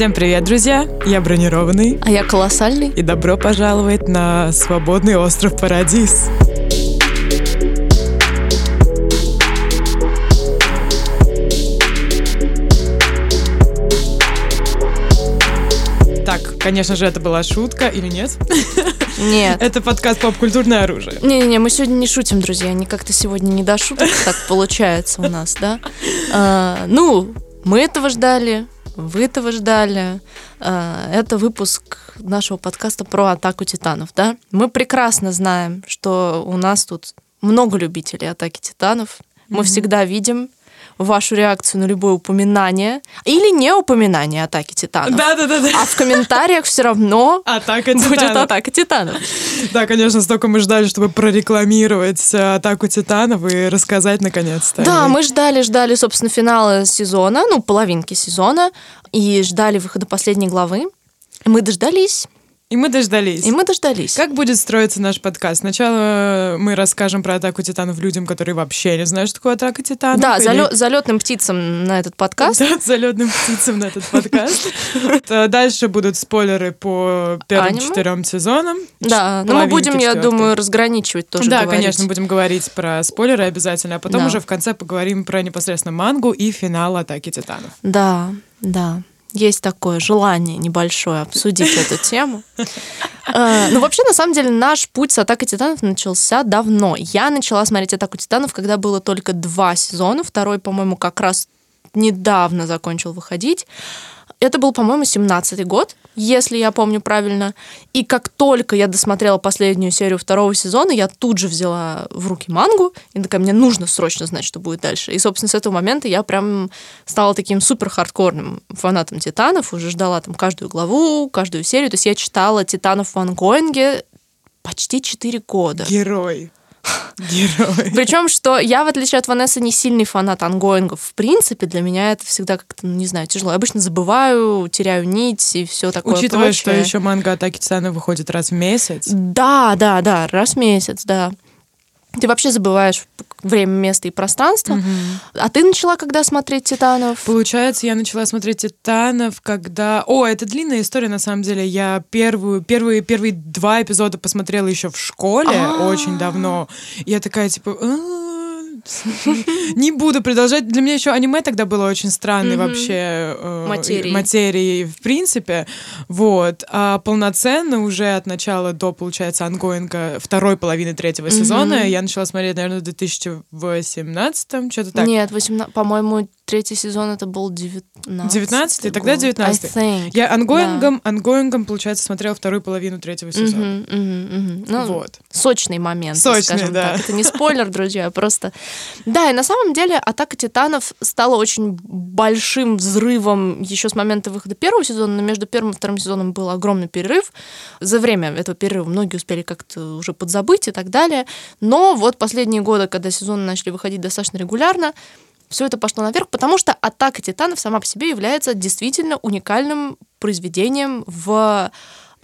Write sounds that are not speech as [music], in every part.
Всем привет, друзья! Я бронированный. А я колоссальный. И добро пожаловать на свободный остров Парадис. Так, конечно же, это была шутка или нет? Нет. [laughs] Это подкаст «Поп-культурное оружие». Не-не-не, мы сегодня не шутим, друзья. Они как-то сегодня не до шуток так получается у нас, да? А, ну, мы этого ждали, вы этого ждали. А, это выпуск нашего подкаста про атаку титанов, да? Мы прекрасно знаем, что у нас тут много любителей атаки титанов. Мы mm-hmm. всегда видим вашу реакцию на любое упоминание или не упоминание атаки титанов. Да, да, да, да. А в комментариях все равно атака титанов. будет атака титанов. Да, конечно, столько мы ждали, чтобы прорекламировать э, атаку титанов и рассказать наконец-то. Да, мы ждали, ждали, собственно, финала сезона, ну, половинки сезона, и ждали выхода последней главы. Мы дождались. И мы дождались. И мы дождались. Как будет строиться наш подкаст? Сначала мы расскажем про атаку титанов людям, которые вообще не знают, что такое атака титанов. Да, или... залетным птицам на этот подкаст. Да, залетным птицам на этот подкаст. Дальше будут спойлеры по первым четырем сезонам. Да, но мы будем, я думаю, разграничивать тоже. Да, конечно, будем говорить про спойлеры обязательно, а потом уже в конце поговорим про непосредственно мангу и финал атаки титанов. Да, да есть такое желание небольшое обсудить эту тему. [laughs] Э, ну, вообще, на самом деле, наш путь с «Атакой титанов» начался давно. Я начала смотреть «Атаку титанов», когда было только два сезона. Второй, по-моему, как раз недавно закончил выходить. Это был, по-моему, 17-й год, если я помню правильно. И как только я досмотрела последнюю серию второго сезона, я тут же взяла в руки мангу, и такая, мне нужно срочно знать, что будет дальше. И, собственно, с этого момента я прям стала таким супер хардкорным фанатом Титанов, уже ждала там каждую главу, каждую серию. То есть я читала Титанов в ongoing е почти 4 года. Герой. Герой. Причем, что я, в отличие от Ванессы, не сильный фанат ongoing ов. В принципе, для меня это всегда как-то, ну, не знаю, тяжело. Я обычно забываю, теряю нить и все такое Учитывая, прочее. что еще манга Атаки Титана выходит раз в месяц. Да, да, да, раз в месяц, да. Ты вообще забываешь время, место и пространство. Угу. А ты начала когда смотреть Титанов? Получается, я начала смотреть Титанов, когда. О, это длинная история, на самом деле. Я первую, первые, первые два эпизода посмотрела еще в школе А-а-а. очень давно. Я такая, типа. [laughs] Не буду продолжать. Для меня еще аниме тогда было очень странной вообще э, материей. материей, в принципе. Вот. А полноценно уже от начала до, получается, ongoing а второй половины третьего сезона я начала смотреть, наверное, в 2018 что-то так. Нет, 18, по-моему, третий сезон это был 19 19 тогда 19 Я ongoing ом, да. ongoing ом, получается, смотрела вторую половину третьего сезона. Угу, угу, угу. Ну, вот. Сочный момент, Сочный, скажем да. так. Это не спойлер, друзья, а просто... Да, и на самом деле «Атака титанов» стала очень большим взрывом еще с момента выхода первого сезона, но между первым и вторым сезоном был огромный перерыв. За время этого перерыва многие успели как-то уже подзабыть и так далее. Но вот последние годы, когда сезоны начали выходить достаточно регулярно, все это пошло наверх, потому что «Атака титанов» сама по себе является действительно уникальным произведением в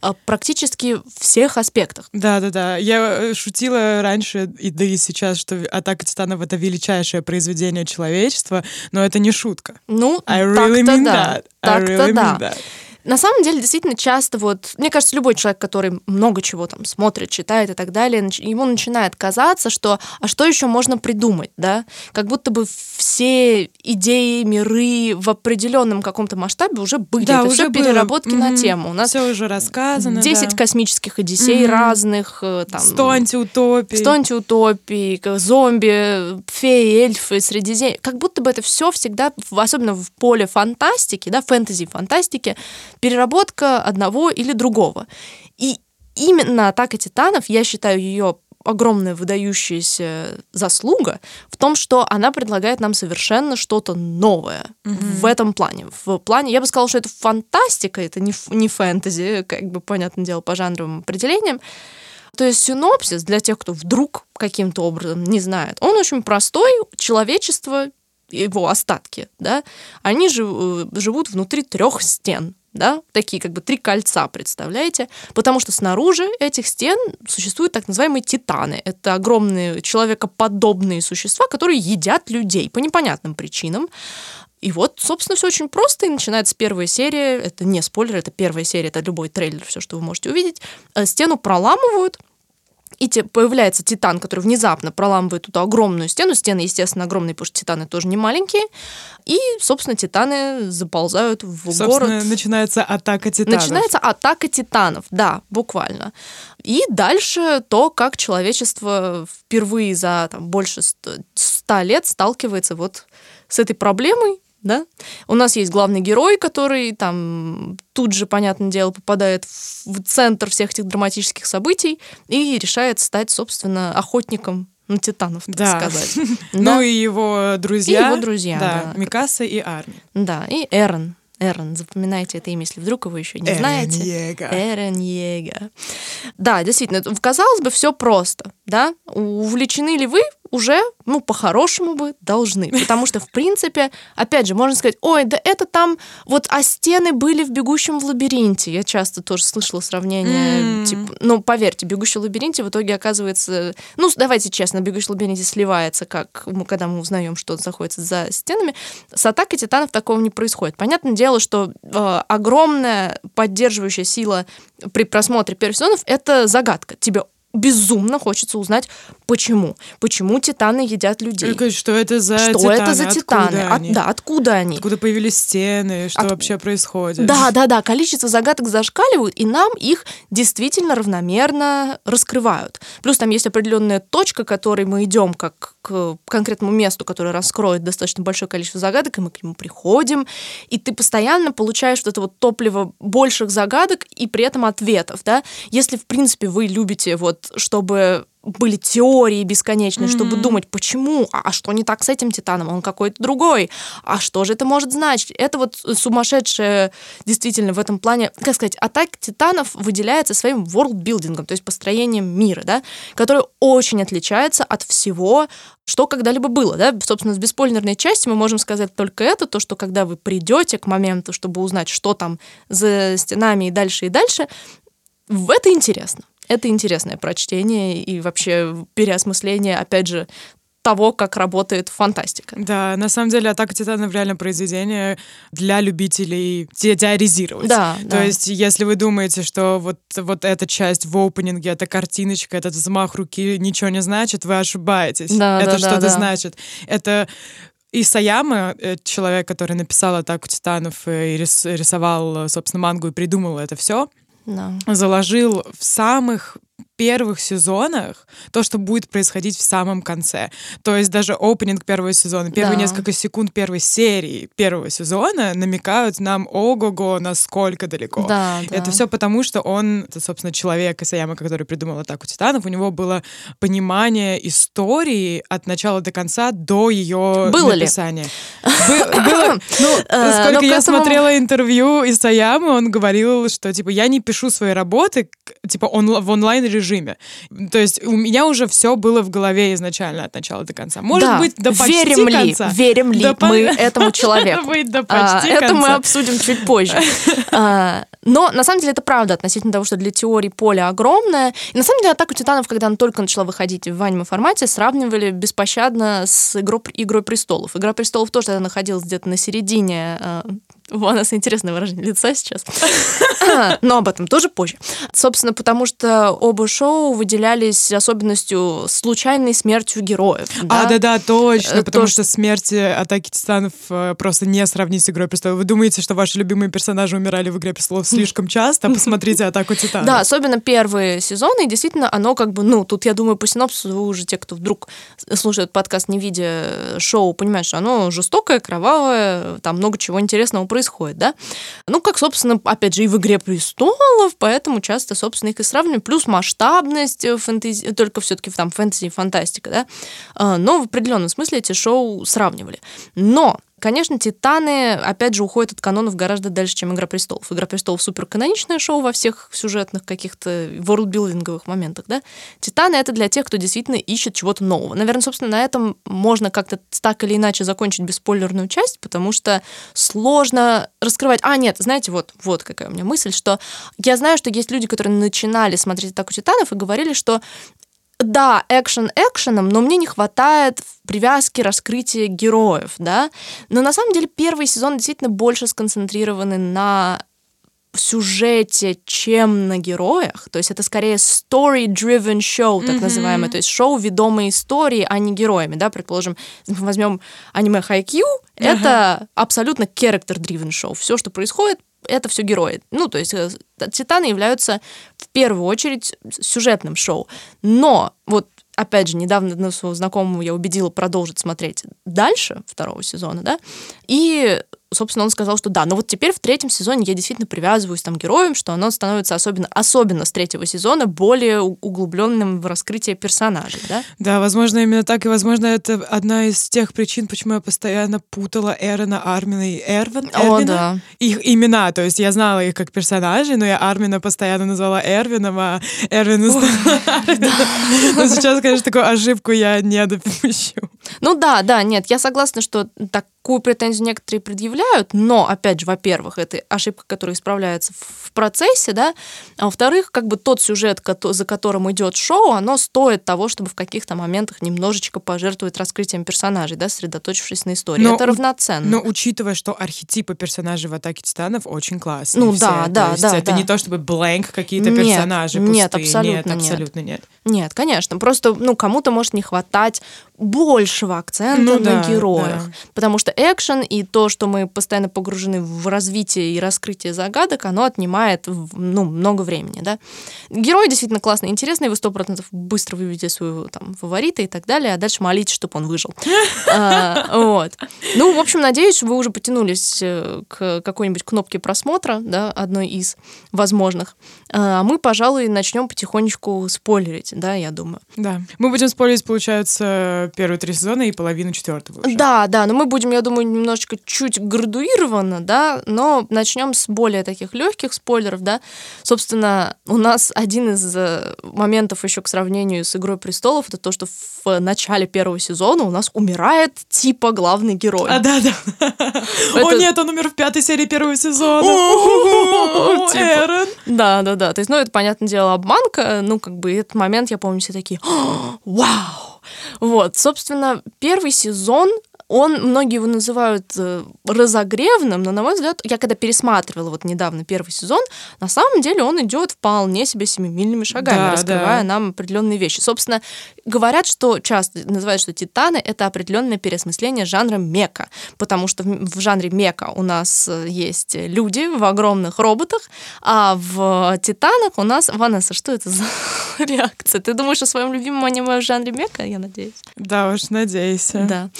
э, практически всех аспектах. Да, да, да. Я э, шутила раньше, и да и сейчас, что Атака титанов это величайшее произведение человечества, но это не шутка. Ну, I really так-то mean да. That. Так-то really да. Mean that. На самом деле, действительно, часто вот, мне кажется, любой человек, который много чего там смотрит, читает и так далее, ему начинает казаться, что а что еще можно придумать, да? Как будто бы все идеи, миры в определенном каком-то масштабе уже были. Да, Это уже все переработки было. на тему. У нас Все уже рассказано. 10 да. космических одиссей Мгм. разных, э, там, 100 антиутопий. 100 антиутопий, зомби, феи, эльфы, средиземье. Как будто бы это все всегда, особенно в поле фантастики, да, фэнтези фантастики, переработка одного или другого. И именно «Атака титанов», я считаю ее огромная выдающаяся заслуга в том, что она предлагает нам совершенно что-то новое в этом плане. В плане, я бы сказала, что это фантастика, это не, не фэнтези, как бы, понятное дело, по жанровым определениям. То есть синопсис для тех, кто вдруг каким-то образом не знает, он очень простой. Человечество, его остатки, да, они жив- э, живут внутри трех стен да, такие как бы три кольца, представляете? Потому что снаружи этих стен существуют так называемые титаны. Это огромные человекоподобные существа, которые едят людей по непонятным причинам. И вот, собственно, все очень просто, и начинается первая серия, это не спойлер, это первая серия, это любой трейлер, все, что вы можете увидеть. Э, стену проламывают, и те, появляется титан, который внезапно проламывает эту огромную стену. Стены, естественно, огромные, потому что титаны тоже не маленькие. И, собственно, титаны заползают в собственно, город. начинается атака титанов. Начинается атака титанов, да, буквально. И дальше то, как человечество впервые за там, больше ста лет сталкивается вот с этой проблемой, да? У нас есть главный герой, который там тут же, понятное дело, попадает в центр всех этих драматических событий и решает стать, собственно, охотником на титанов, так да. сказать. [laughs] Ну и его друзья. И его друзья, да. Микаса и Арми. Да, и Эрон. Эрон, запоминайте это имя, если вдруг его еще не Эрен знаете. Ега. Эрен Ега. Да, действительно, казалось бы, все просто, да? Увлечены ли вы уже, ну, по-хорошему бы должны. Потому что, в принципе, опять же, можно сказать, ой, да это там, вот, а стены были в «Бегущем в лабиринте». Я часто тоже слышала сравнение, mm. типа, ну, поверьте, «Бегущий в лабиринте» в итоге оказывается, ну, давайте честно, «Бегущий в лабиринте» сливается, как мы, когда мы узнаем, что он находится за стенами. С «Атакой титанов» такого не происходит. Понятное дело, что э, огромная поддерживающая сила при просмотре первых сезонов — это загадка. Тебе безумно хочется узнать, почему. Почему титаны едят людей. Что это за что титаны? это за титаны? Откуда они? да, откуда они? Откуда появились стены? Что От... вообще происходит? Да, да, да. Количество загадок зашкаливают, и нам их действительно равномерно раскрывают. Плюс там есть определенная точка, к которой мы идем как к конкретному месту, которое раскроет достаточно большое количество загадок, и мы к нему приходим, и ты постоянно получаешь вот это вот топливо больших загадок и при этом ответов, да. Если, в принципе, вы любите вот чтобы были теории бесконечные, mm-hmm. чтобы думать, почему, а, а что не так с этим титаном, он какой-то другой, а что же это может значить? Это вот сумасшедшее действительно в этом плане, как сказать, атака титанов выделяется своим world-билдингом, то есть построением мира, да, который очень отличается от всего, что когда-либо было, да, собственно, с беспойлерной части мы можем сказать только это, то, что когда вы придете к моменту, чтобы узнать, что там за стенами и дальше и дальше, в это интересно. Это интересное прочтение и вообще переосмысление, опять же, того, как работает фантастика. Да, на самом деле «Атака титанов» реально произведение для любителей те теоризировать. Да, То да. есть, если вы думаете, что вот, вот эта часть в опенинге, эта картиночка, этот взмах руки ничего не значит, вы ошибаетесь. Да, это да, что-то да, да. значит. Это и Саяма, э, человек, который написал «Атаку титанов» и рисовал, собственно, мангу и придумал это все, да. заложил в самых первых сезонах то, что будет происходить в самом конце. То есть даже опенинг первого сезона, первые Да. несколько секунд первой серии первого сезона намекают нам ого-го, насколько далеко. Да, да. Это все потому, что он, это, собственно, человек Исаяма, который придумал атаку титанов, у него было понимание истории от начала до конца до ее Было ли? написания. [laughs] Бы- Было. Ну, Э, сколько но к я этому- смотрела интервью Исаямы, он говорил, что типа я не пишу свои работы типа он в онлайн режиме. То есть у меня уже все было в голове изначально от начала до конца. Может Да. быть, до почти верим ли, конца. верим ли До по- мы этому человеку? Может [laughs] быть, до А, почти это мы обсудим чуть позже. А, Но на самом деле это правда относительно того, что для теории поле огромное. И на самом деле атаку титанов, когда она только начала выходить в аниме формате, сравнивали беспощадно с игрой, игрой престолов. Игра престолов тоже тогда находилась где-то на середине. А, У нас интересное выражение лица сейчас. [laughs] Но об этом тоже позже. Собственно, потому что оба шоу выделялись особенностью случайной смертью героев. А, да-да, точно, Э, потому то, что смерти Атаки Титанов э, просто не сравнить с Игрой Престолов. Вы думаете, что ваши любимые персонажи умирали в Игре Престолов слишком часто? Посмотрите Атаку Титанов. [laughs] Да, особенно первые сезоны, и действительно, оно как бы, ну, тут, я думаю, по синопсису вы уже те, кто вдруг слушает подкаст, не видя шоу, понимают, что оно жестокое, кровавое, там много чего интересного происходит, да? Ну, как, собственно, опять же, и в «Игре престолов», поэтому часто, собственно, их и сравниваем. Плюс масштабность э, фэнтези, только все таки там фэнтези и фантастика, да? А, Но в определенном смысле эти шоу сравнивали. Но Конечно, «Титаны», опять же, уходят от канонов гораздо дальше, чем «Игра престолов». «Игра престолов» — суперканоничное шоу во всех сюжетных каких-то ворлдбилдинговых моментах, да? «Титаны» — это для тех, кто действительно ищет чего-то нового. Наверное, собственно, на этом можно как-то так или иначе закончить бесспойлерную часть, потому что сложно раскрывать... А, нет, знаете, вот, вот какая у меня мысль, что я знаю, что есть люди, которые начинали смотреть «Атаку титанов» и говорили, что да, экшен экшеном, но мне не хватает привязки, раскрытия героев, да. Но на самом деле первый сезон действительно больше сконцентрированы на сюжете, чем на героях. То есть это скорее story-driven show, так mm-hmm. называемое. То есть шоу ведомые истории, а не героями. Да? Предположим, возьмем аниме Haikyuu, uh-huh. это абсолютно character-driven шоу. Все, что происходит, это все герои. Ну, то есть э, Титаны являются в первую очередь сюжетным шоу. Но вот опять же, недавно одного своего знакомого я убедила продолжить смотреть дальше второго сезона, да, и собственно, он сказал, что да, но вот теперь в третьем сезоне я действительно привязываюсь там героем, что оно становится особенно, особенно с третьего сезона более углубленным в раскрытие персонажей, да? Да, возможно, именно так, и, возможно, это одна из тех причин, почему я постоянно путала Эрона, Армина и Эрвин, Эрвина. О, да. Их имена, то есть я знала их как персонажей, но я Армина постоянно назвала Эрвином, а Эрвина [laughs] Но сейчас, конечно, такую ошибку я не допущу. Ну да, да, нет, я согласна, что такую претензию некоторые предъявляют, но, опять же, во-первых, это ошибка, которая исправляется в процессе, да, а во-вторых, как бы тот сюжет, за которым идет шоу, оно стоит того, чтобы в каких-то моментах немножечко пожертвовать раскрытием персонажей, да, сосредоточившись на истории. Но, это равноценно. Но учитывая, что архетипы персонажей в «Атаке титанов» очень классные. Ну все. да, да, есть да. Это да. не то, чтобы blank какие-то нет, персонажи пустые. Нет, абсолютно нет. Абсолютно нет. Нет, конечно. Просто, ну, кому-то может не хватать большего акцента ну, на да, героях. Да. Потому что экшен и то, что мы постоянно погружены в развитие и раскрытие загадок, оно отнимает ну, много времени. Да? Герои действительно классные, интересные, вы сто процентов быстро выведете своего там, фаворита и так далее, а дальше молитесь, чтобы он выжил. [laughs] А, вот. Ну, в общем, надеюсь, вы уже потянулись э, к какой-нибудь кнопке просмотра, да, одной из возможных. А мы, пожалуй, начнем потихонечку спойлерить, да, я думаю. Да. Мы будем спойлерить, получается, первые три сезона и половину четвертого. Уже. Да, да, но мы будем, я думаю, немножечко чуть градуированно, да, но начнем с более таких легких спойлеров, да. Собственно, у нас один из э, моментов еще к сравнению с Игрой престолов, это то, что в начале первого сезона у нас умирает типа главный герой. А, да, да. [laughs] О, нет, он умер в пятой серии первого сезона. Эрон. Да, да, да. То есть, ну, это, понятное дело, обманка. Ну, как бы, этот момент, я помню, все такие, вау! Вот, собственно, первый сезон он, многие его называют э, разогревным, но, на мой взгляд, я когда пересматривала вот недавно первый сезон, на самом деле он идет вполне себе семимильными шагами, да, раскрывая да. нам определенные вещи. Собственно, говорят, что часто называют, что «Титаны» — это определенное переосмысление жанра мека, потому что в, в жанре мека у нас э, есть люди в огромных роботах, а в «Титанах» у нас... Ванесса, что это за [laughs] реакция? Ты думаешь о своем любимом аниме в жанре мека, я надеюсь? Да уж, надеюсь. Да.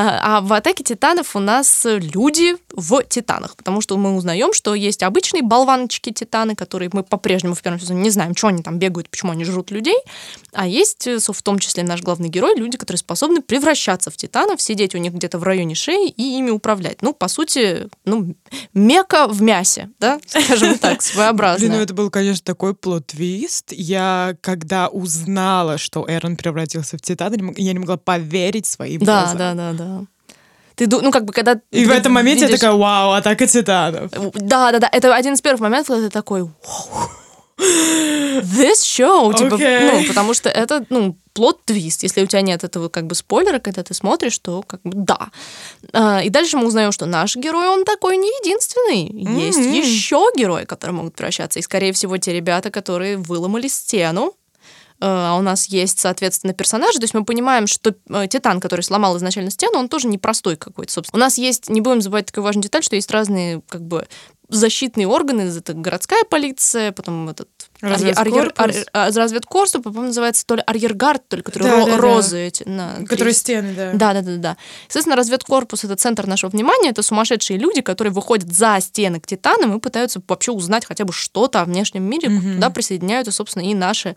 А в «Атаке титанов» у нас люди в титанах, потому что мы узнаем, что есть обычные болваночки-титаны, которые мы по-прежнему в первом сезоне не знаем, что они там бегают, почему они жрут людей, а есть, э, в том числе наш главный герой, люди, которые способны превращаться в титанов, сидеть у них где-то в районе шеи и ими управлять. Ну, по сути, ну, мека в мясе, да, скажем [laughs] так, своеобразно. Блин, ну это был, конечно, такой плод-твист. Я, когда узнала, что Эрон превратился в титана, я не могла поверить своим да, глазам. Да, да, да, да. Ты, ну, как бы, когда... И в этом моменте видишь... я такая, вау, атака титанов. Да, да, да. Это один из первых моментов, когда ты такой, вау, this show, типа, okay. ну, потому что это, ну, плод-твист. Если у тебя нет этого как бы спойлера, когда ты смотришь, то как бы да. А, и дальше мы узнаем, что наш герой, он такой не единственный. Mm-hmm. Есть еще герои, которые могут превращаться. И, скорее всего, те ребята, которые выломали стену, а у нас есть, соответственно, персонажи. То есть мы понимаем, что э, Титан, который сломал изначально стену, он тоже непростой какой-то, собственно. У нас есть, не будем забывать такую важную деталь, что есть разные как бы защитные органы, это городская полиция, потом этот разведкорпус, а, разведкорпус по-моему, называется то ли арьергард, то ли который да, ро- да, розы да. эти. На, которые стены, да. Да, да, да, да. Естественно, разведкорпус — это центр нашего внимания, это сумасшедшие люди, которые выходят за стены к Титанам и пытаются вообще узнать хотя бы что-то о внешнем мире, угу. туда присоединяются, собственно, и наши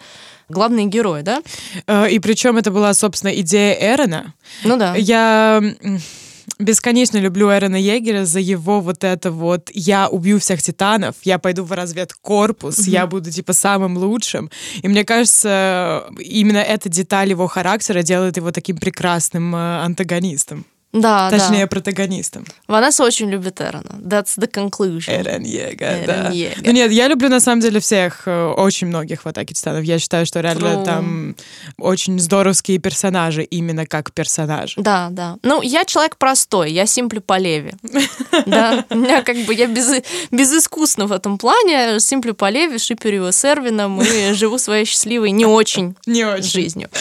главные герои, да? Э, и причем это была, собственно, идея Эрона. Ну да. Я бесконечно люблю Эрена Егера за его вот это вот «я убью всех титанов», «я пойду в разведкорпус», mm-hmm. «я буду типа самым лучшим». И мне кажется, именно эта деталь его характера делает его таким прекрасным э, антагонистом. Да, Точнее, да. протагонистом. Ванесса очень любит Эрона. That's the conclusion. Ега, Эрен да. Йега. Ну нет, я люблю на самом деле всех, э, очень многих в «Атаке титанов». Я считаю, что реально True. там очень здоровские персонажи, именно как персонажи. Да, да. Ну, я человек простой, я симпли по леви. [laughs] Да, у меня как бы, я без, безыскусна в этом плане, симпли по леви, шиперю его с Эрвином и [laughs] живу своей счастливой, Не очень. жизнью. [laughs]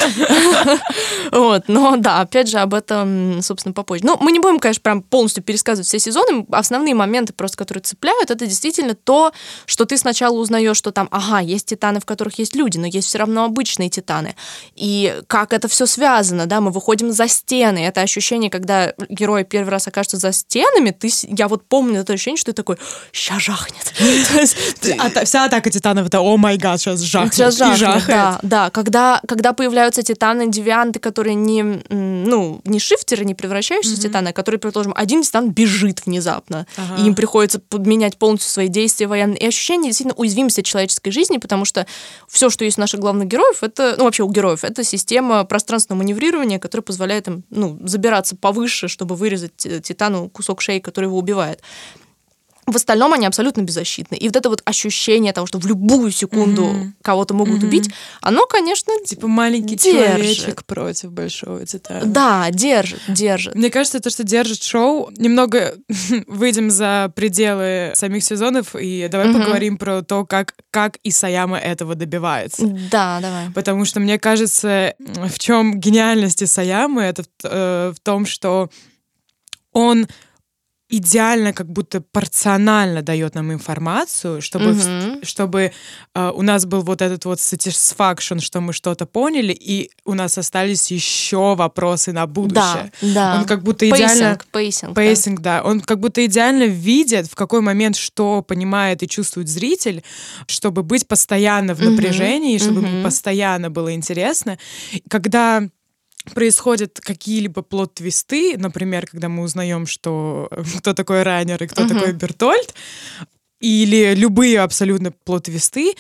Вот, но да, опять же, об этом, собственно, попозже. Ну, мы не будем, конечно, прям полностью пересказывать все сезоны. Основные моменты просто, которые цепляют, это действительно то, что ты сначала узнаешь, что там, ага, есть титаны, в которых есть люди, но есть все равно обычные титаны. И как это все связано, да, мы выходим за стены. Это ощущение, когда герой первый раз окажется за стенами, ты, я вот помню это ощущение, что ты такой, ща жахнет. [laughs] А вся атака титанов это о май гад, сейчас жахнет. Сейчас жахнет, да, да. Когда, когда появляются титаны, девианты, которые не, ну, не шифтеры, не превращающиеся в титаны, а которые, предположим, один титан бежит внезапно, Ага. и им приходится подменять полностью свои действия военные. И ощущение действительно уязвимости человеческой жизни, потому что все, что есть у наших главных героев, это, ну, вообще у героев, это система пространственного маневрирования, которая позволяет им, ну, забираться повыше, чтобы вырезать э, титану кусок шеи, который его убивает. В остальном они абсолютно беззащитны. И вот это вот ощущение того, что в любую секунду кого-то могут убить, оно, конечно, Типа маленький Держит. человечек против большого титана. да, держит, держит. Мне кажется, то, что держит шоу, немного [laughs] выйдем за пределы самих сезонов и давай Мгм. поговорим про то, как, как Исаяма этого добивается. Да, давай. Потому что мне кажется, в чем гениальность Исаямы, это в, э, в том, что он идеально, как будто порционально дает нам информацию, чтобы, в- Мгм. чтобы э, у нас был вот этот вот satisfaction, что мы что-то поняли, и у нас остались еще вопросы на Да, будущее. да. Он как будто идеально... Pacing, pacing. да. Pacing, да. Он как будто идеально видит, в какой момент что понимает и чувствует зритель, чтобы быть постоянно в напряжении, чтобы ему мгм. постоянно было интересно. Когда происходят какие-либо плод-твисты, например, когда мы узнаем, что э, [laughs] кто такой Райнер и кто Мгм. такой Бертольд, или любые абсолютно плод-твисты,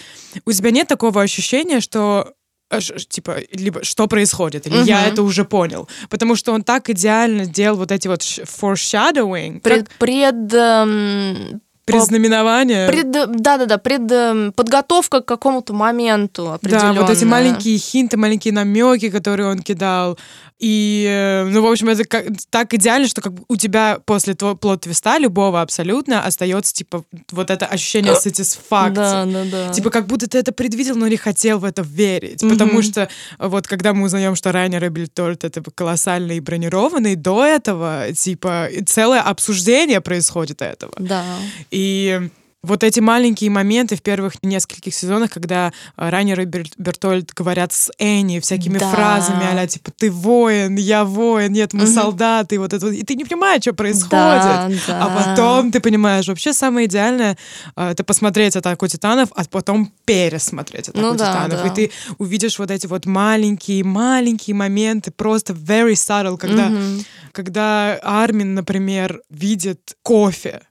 у тебя нет такого ощущения, что э, типа, либо что происходит, или я Мгм. это уже понял. Потому что он так идеально делал вот эти вот foreshadowing, Пред, как пред, эм, предзнаменование. пред, да-да-да, пред эм, подготовка к какому-то моменту Да, вот эти маленькие хинты, маленькие намеки, которые он кидал. И, э, ну, в общем, это как- так идеально, что как бы у тебя после твоего плод-твиста, любого абсолютно, остается, типа, вот это ощущение сатисфакции. Да, да, да. Типа, как будто ты это предвидел, но не хотел в это верить. Мгм. Потому что вот когда мы узнаем, что Райнер и Бельтольд это колоссальные и бронированные, до этого, типа, целое обсуждение происходит этого. Да. И вот эти маленькие моменты в первых нескольких сезонах, когда э, Райнер и Бер- Бертольд говорят с Энни всякими Да. фразами, а типа «ты воин, я воин, нет, мы Мгм. солдаты», вот это. И ты не понимаешь, что происходит. Да, А да. потом ты понимаешь, вообще самое идеальное э, это посмотреть «Атаку титанов», а потом пересмотреть «Атаку Ну да, титанов». да. И ты увидишь вот эти вот маленькие-маленькие моменты, просто very subtle, когда, Мгм. когда Армин, например, видит кофе.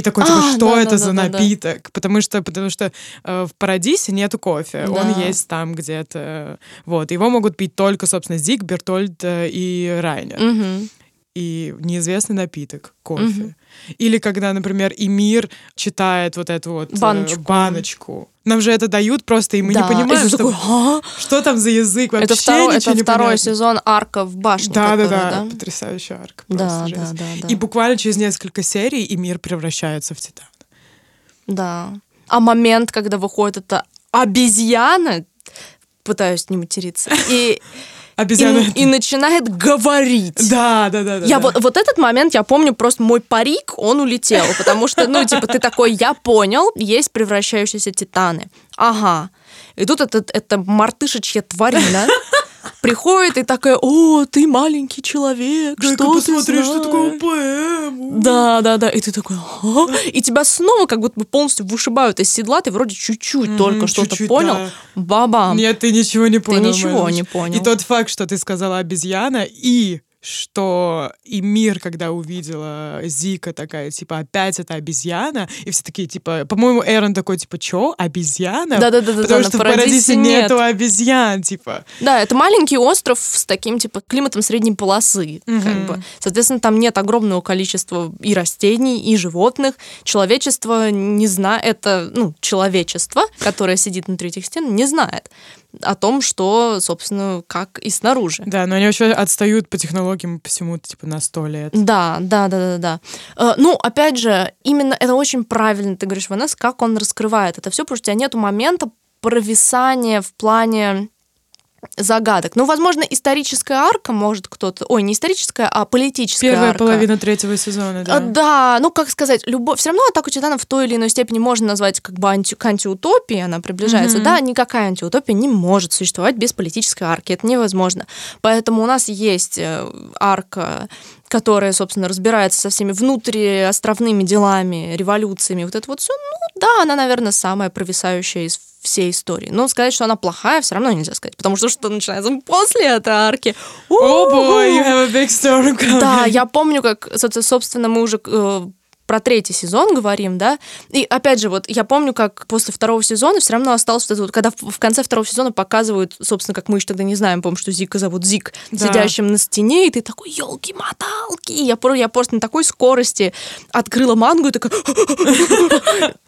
И такой, типа, А, что да, это да, за да, да, да. напиток? Потому что, потому что э, в Парадисе нету кофе. Он Да. есть там где-то. Вот. Его могут пить только, собственно, Зиг, Бертольд э, и Райнер Мгм. и неизвестный напиток, кофе. Мгм. Или когда, например, Эмир читает вот эту вот э, Баночку. баночку. Нам же это дают просто, и мы Да, не понимаем, что, такой, «А?» что там за язык. Вообще Это второй, это не второй понятно. сезон арка в башне. Да, да, которая, да, Потрясающая арка. Да, да, да, да. И буквально через несколько серий и мир превращается в титан. Да. А момент, когда выходит эта обезьяна, пытаюсь не материться, и, Обезьяна. и, и начинает говорить. Да, да, да. Я да. вот, вот этот момент, я помню, просто мой парик, он улетел, потому что, ну, типа, ты такой, я понял, есть превращающиеся титаны. Ага. И тут этот, эта мартышечья тварина приходит и такая, о, ты маленький человек, Дай-ка что посмотри, ты что знаешь?» такое ПМ. Да, да, да. И ты такой, «А?» и тебя снова как будто бы полностью вышибают из седла, ты вроде чуть-чуть Мгм, только что-то чуть-чуть, понял. да. Бабам. Нет, ты ничего не понял. ничего Мэлэч. не понял. И тот факт, что ты сказала обезьяна, и что и мир, когда увидела Зика такая, типа, опять это обезьяна, и все такие, типа, по-моему, Эрон такой, типа, чё, обезьяна? Да-да-да. Потому что в Парадисе нет. нету обезьян, типа. Да, это маленький остров с таким, типа, климатом средней полосы, как Мгм. бы. Соответственно, там нет огромного количества и растений, и животных. Человечество не знает, это, ну, человечество, которое сидит внутри этих стен, не знает о том, что, собственно, как и снаружи. Да, но они вообще отстают по технологиям по всему, типа, на сто лет. Да, да, да, да, да. Э, Ну, опять же, именно это очень правильно, ты говоришь, Ванесса, как он раскрывает это все, потому что у тебя нету момента провисания в плане загадок. Ну, возможно, историческая арка может кто-то... Ой, не историческая, а политическая Первая арка. половина третьего сезона, да. А, Да, ну как сказать, любовь. Все равно атаку титанов в той или иной степени можно назвать как бы анти, к антиутопии, она приближается. Мгм. Да, никакая антиутопия не может существовать без политической арки. Это невозможно. Поэтому у нас есть э, арка которая, собственно, разбирается со всеми внутриостровными делами, революциями, вот это вот все, ну да, она, наверное, самая провисающая из всей истории. Но сказать, что она плохая, все равно нельзя сказать, потому что что начинается после этой арки. О, У-ху! boy, you have a big storm coming. Да, я помню, как, со- собственно, мы уже э, про третий сезон говорим, да, и опять же, вот я помню, как после второго сезона все равно осталось вот это вот, когда в, конце второго сезона показывают, собственно, как мы еще тогда не знаем, помню, что Зика зовут Зик, Да. сидящим на стене, и ты такой, елки-моталки, я, я просто на такой скорости открыла мангу и такая...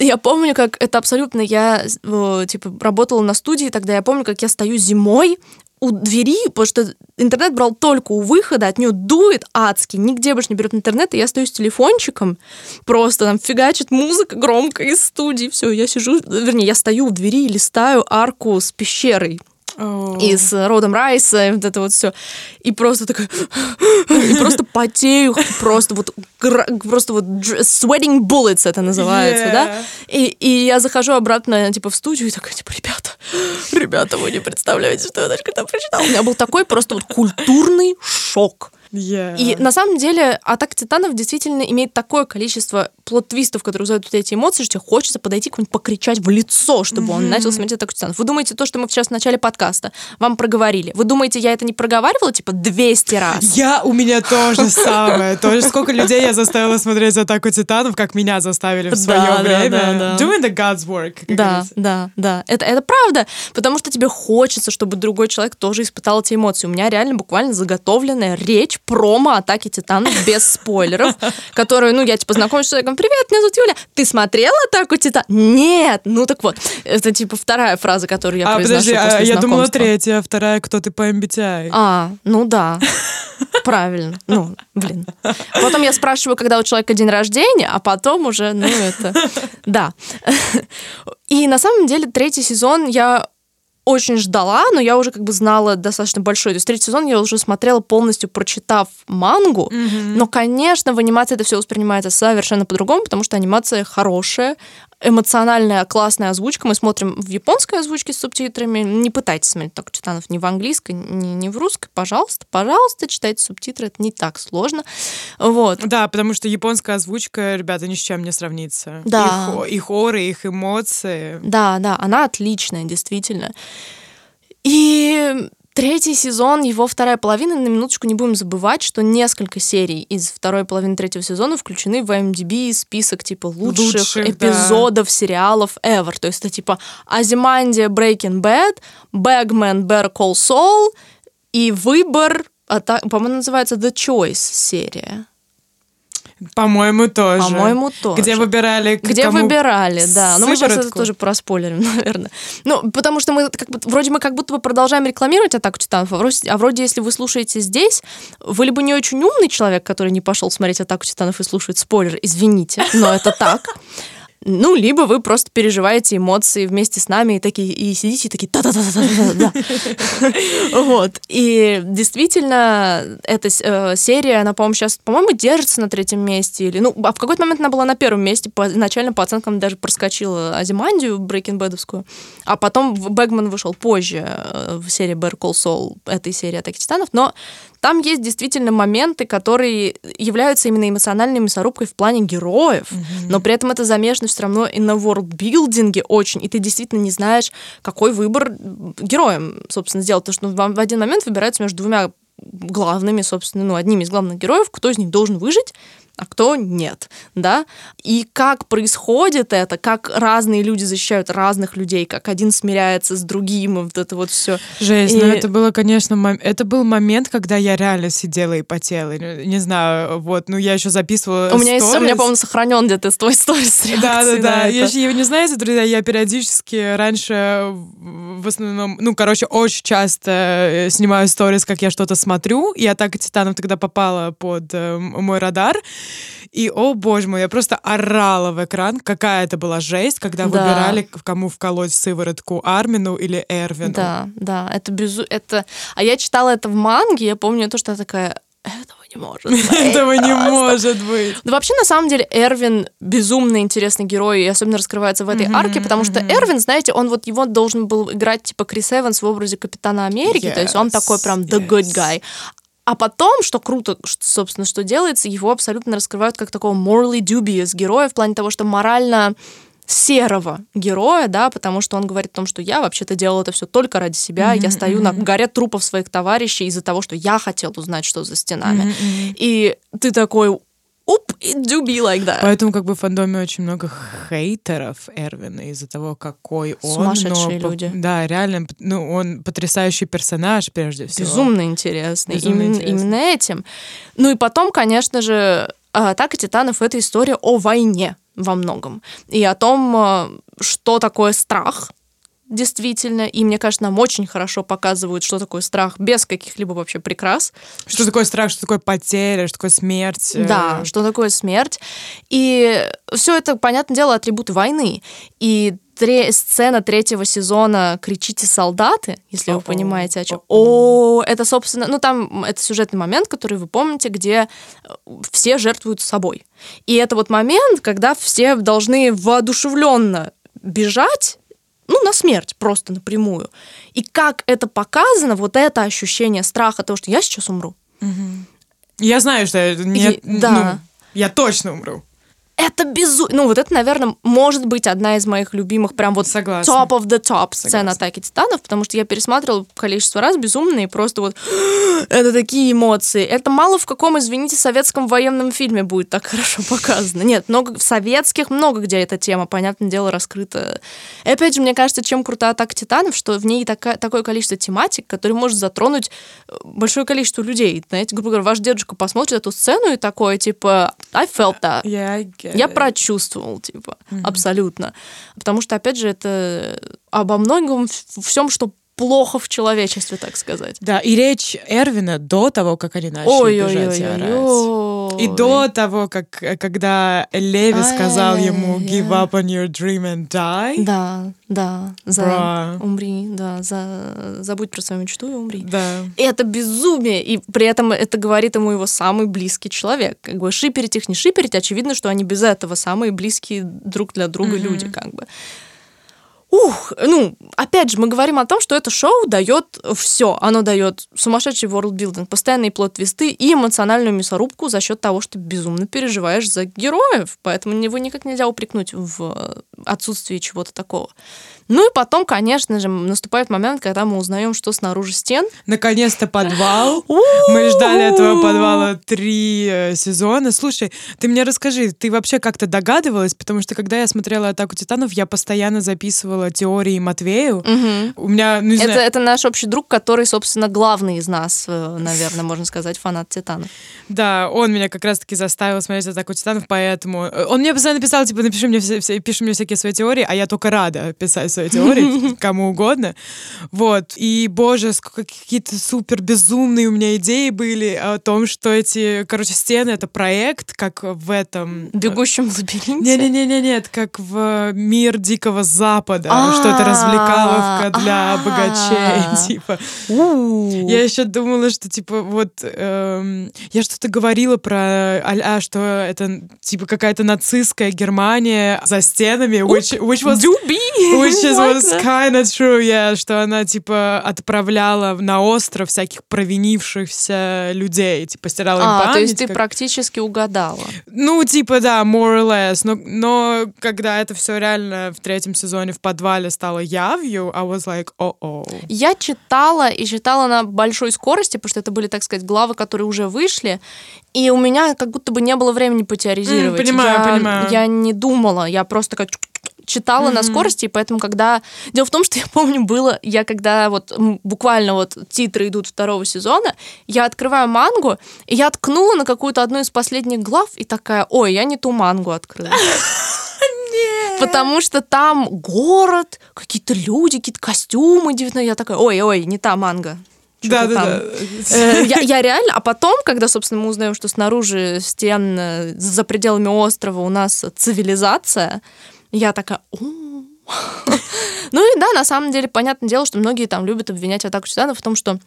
Я помню, как это абсолютно, я, типа, работала на студии тогда, я помню, как я стою зимой, у двери, потому что интернет брал только у выхода, от нее дует адски, нигде больше не берет интернет, и я стою с телефончиком, просто там фигачит музыка громко из студии, все, я сижу, вернее, я стою у двери и листаю арку с пещерой И с Родом Райса, и вот это вот все. И просто такая... [gasps] И просто потею, [laughs] просто вот... Просто вот sweating bullets это называется, Yeah. да? И, и я захожу обратно, типа, в студию и такая, типа, ребята, [laughs] ребята, вы не представляете, что я даже когда прочитала. У меня был такой просто вот культурный шок. Yeah. И на самом деле «Атака титанов» действительно имеет такое количество плод-твистов, которые вызывают вот эти эмоции, что тебе хочется подойти к нибудь покричать в лицо, чтобы он начал смотреть «Атаку титанов». Вы думаете, то, что мы сейчас в начале подкаста вам проговорили, вы думаете, я это не проговаривала, типа, 200 раз? Я, у меня то же самое. Тоже сколько людей я заставила смотреть «Атаку титанов», как меня заставили в свое время. Doing the God's work, Да, да, да. Это, это правда, потому что тебе хочется, чтобы другой человек тоже испытал эти эмоции. У меня реально буквально заготовленная речь промо атаки титанов без спойлеров, которую, ну, я типа знакомлюсь с человеком, привет, меня зовут Юля, ты смотрела атаку титанов? Нет! Ну так вот, это типа вторая фраза, которую я А, произношу подожди, а, после я думала третья, а вторая, кто ты по MBTI. А, ну да. Правильно. Ну, блин. Потом я спрашиваю, когда у человека день рождения, а потом уже, ну, это... Да. И на самом деле третий сезон я очень ждала, но я уже как бы знала достаточно большой. То есть третий сезон я уже смотрела полностью, прочитав мангу. Но, конечно, в анимации это все воспринимается совершенно по-другому, потому что анимация хорошая, эмоциональная, классная озвучка. Мы смотрим в японской озвучке с субтитрами. Не пытайтесь смотреть так титанов ни в английской, ни, ни в русской. Пожалуйста, пожалуйста, читайте субтитры. Это не так сложно. Вот. Да, потому что японская озвучка, ребята, ни с чем не сравнится. Да. Их, о- их оры, их эмоции. Да, да, она отличная, действительно. И третий сезон, его вторая половина, на минуточку не будем забывать, что несколько серий из второй половины третьего сезона включены в IMDb список типа лучших, Лучших, да. эпизодов сериалов ever. То есть это типа Азимандия Breaking Bad, Bagman Better Call Saul и Выбор, а по-моему, называется The Choice серия. По-моему, тоже. По-моему, тоже. Где выбирали, к Где кому выбирали, да. Ну, мы сейчас это тоже проспойлерим, [laughs] наверное. Ну, потому что мы как бы, вроде мы как будто бы продолжаем рекламировать атаку титанов, а вроде, а вроде если вы слушаете здесь, вы либо не очень умный человек, который не пошел смотреть атаку титанов и слушает спойлер, извините, но это так. Ну, либо вы просто переживаете эмоции вместе с нами и такие и сидите и такие да-да-да-да-да-да. [laughs] Вот. И действительно, эта э, серия, она, по-моему, сейчас, по-моему, держится на третьем месте. Или, ну, а в какой-то момент она была на первом месте. Изначально по оценкам даже проскочила Азимандию, Breaking Bad'овскую. А потом Бэгман вышел позже э, в серии Better Call Saul, этой серии Атаки Титанов. Но там есть действительно моменты, которые являются именно эмоциональной мясорубкой в плане героев, но при этом это замешано все равно и на ворлдбилдинге очень, и ты действительно не знаешь, какой выбор героем, собственно, сделать. Потому что ну, вам в один момент выбираются между двумя главными, собственно, ну, одними из главных героев, кто из них должен выжить, а кто нет, да? И как происходит это, как разные люди защищают разных людей, как один смиряется с другим, и вот это вот все. Жесть, ну и... ну это было, конечно, мом... это был момент, когда я реально сидела и потела, не знаю, вот, ну я еще записывала У меня есть, у меня, по-моему, сохранен где-то твой [laughs] сторис Да, да, да, если вы не знаете, друзья, я периодически раньше в основном, ну, короче, очень часто э, снимаю сторис, как я что-то смотрю, и «Атака Титанов» тогда попала под э, мой радар, и, о боже мой, я просто орала в экран, какая это была жесть, когда да. выбирали, кому вколоть сыворотку, Армину или Эрвину. Да, да, это безу... это... А я читала это в манге, я помню то, что я такая, этого не может [laughs] быть. Этого не может быть. Да вообще, на самом деле, Эрвин безумно интересный герой, и особенно раскрывается в этой арке, потому что Эрвин, знаете, он вот его должен был играть типа Крис Эванс в образе Капитана Америки, то есть он такой прям the good guy. А потом, что круто, собственно, что делается, его абсолютно раскрывают как такого morally dubious героя в плане того, что морально серого героя, да, потому что он говорит о том, что я вообще-то делал это все только ради себя, mm-hmm, я стою mm-hmm. на горе трупов своих товарищей из-за того, что я хотел узнать, что за стенами. Mm-hmm. И ты такой, Оп, it do be like that. Поэтому как бы в фандоме очень много хейтеров Эрвина из-за того, какой он. Сумасшедшие но, люди. Да, реально, ну, он потрясающий персонаж, прежде всего. Безумно интересный. Безумно именно, интересный. именно этим. Ну и потом, конечно же, «Атака титанов» — это история о войне во многом. И о том, э, что такое страх, действительно, и мне кажется, нам очень хорошо показывают, что такое страх без каких-либо вообще прикрас. Что такое страх, что такое потеря, что такое смерть. Э. Да, что такое смерть. И все это, понятное дело, атрибуты войны. И тре- сцена третьего сезона «Кричите, солдаты», если О-о. вы понимаете, о чем. О, это, собственно, ну там, это сюжетный момент, который вы помните, где э, все жертвуют собой. И это вот момент, когда все должны воодушевленно бежать ну, на смерть просто напрямую. И как это показано, вот это ощущение страха того, что я сейчас умру. Угу. Я знаю, что нет, И, да. ну, я точно умру это безумно. Ну, вот это, наверное, может быть одна из моих любимых, прям вот Согласна. top of the top сцен атаки титанов, потому что я пересматривала количество раз безумно, и просто вот [gasps] это такие эмоции. Это мало в каком, извините, советском военном фильме будет так хорошо [laughs] показано. Нет, много в советских много где эта тема, понятное дело, раскрыта. И опять же, мне кажется, чем крута атака титанов, что в ней такая, такое количество тематик, которые может затронуть э, большое количество людей. Знаете, грубо говоря, ваш дедушка посмотрит эту сцену и такое, типа, I felt that. Yeah, I я прочувствовал, типа, mm-hmm. абсолютно. Потому что, опять же, это обо многом всем, что плохо в человечестве, так сказать. Да, и речь Эрвина до того, как они начали ой, бежать ой, и орать. И до того, как когда Леви сказал ему «Give up on your dream and die». Да, да, за Бра. умри, да, за забудь про свою мечту и умри. Да. И это безумие, и при этом это говорит ему его самый близкий человек. Как бы шиперить их не шиперить, очевидно, что они без этого самые близкие друг для друга mm-hmm. люди, как бы ух, ну, опять же, мы говорим о том, что это шоу дает все. Оно дает сумасшедший ворлдбилдинг, постоянные плод-твисты и эмоциональную мясорубку за счет того, что безумно переживаешь за героев. Поэтому его никак нельзя упрекнуть в отсутствии чего-то такого. Ну и потом, конечно же, наступает момент, когда мы узнаем, что снаружи стен. Наконец-то подвал. Мы ждали этого подвала три э, сезона. Слушай, ты мне расскажи, ты вообще как-то догадывалась? Потому что когда я смотрела «Атаку титанов», я постоянно записывала теории Матвею. У меня, ну, это, это наш общий друг, который, собственно, главный из нас, э, наверное, можно сказать, фанат «Титанов». Да, он меня как раз-таки заставил смотреть «Атаку титанов», поэтому... Э, он мне постоянно писал, типа, напиши мне, все, все, пиши мне всякие свои теории, а я только рада писать свои теории [laughs] кому угодно. Вот. И, боже, какие-то супер безумные у меня идеи были о том, что эти, короче, стены — это проект, как в этом... Э, Бегущем лабиринте? Не-не-не, нет, как в мир Дикого Запада, что это развлекаловка для богачей, [laughs] типа. Я еще думала, что, типа, вот эм, я что-то говорила про а что это, типа, какая-то нацистская Германия за стенами, which, which was... Which is, that. kind of true, yeah, что она, типа, отправляла на остров всяких провинившихся людей, типа, стирала им А, память. то есть ты как- практически угадала. Ну, типа, да, more or less. Но, но когда это все реально в третьем сезоне в подвале стало явью, I was like, о-о. Я читала и читала на большой скорости, потому что это были, так сказать, главы, которые уже вышли, и у меня как будто бы не было времени потеоризировать. М, понимаю, я, понимаю. Я не думала, я просто такая читала на скорости, и поэтому, когда... Дело в том, что я помню, было, я когда вот буквально вот титры идут второго сезона, я открываю мангу, и я ткнула на какую-то одну из последних глав, и такая, ой, я не ту мангу открыла. Потому что там город, какие-то люди, какие-то костюмы 19 Я такая, ой-ой, не та манга. Чё-то там. Да-да-да. Э, Я, я реально, а потом, когда, собственно, мы узнаем, что снаружи стен, э, за пределами острова у нас цивилизация, я такая. Ну и да, на самом деле, понятное дело, что многие там любят обвинять атаку титанов в том, что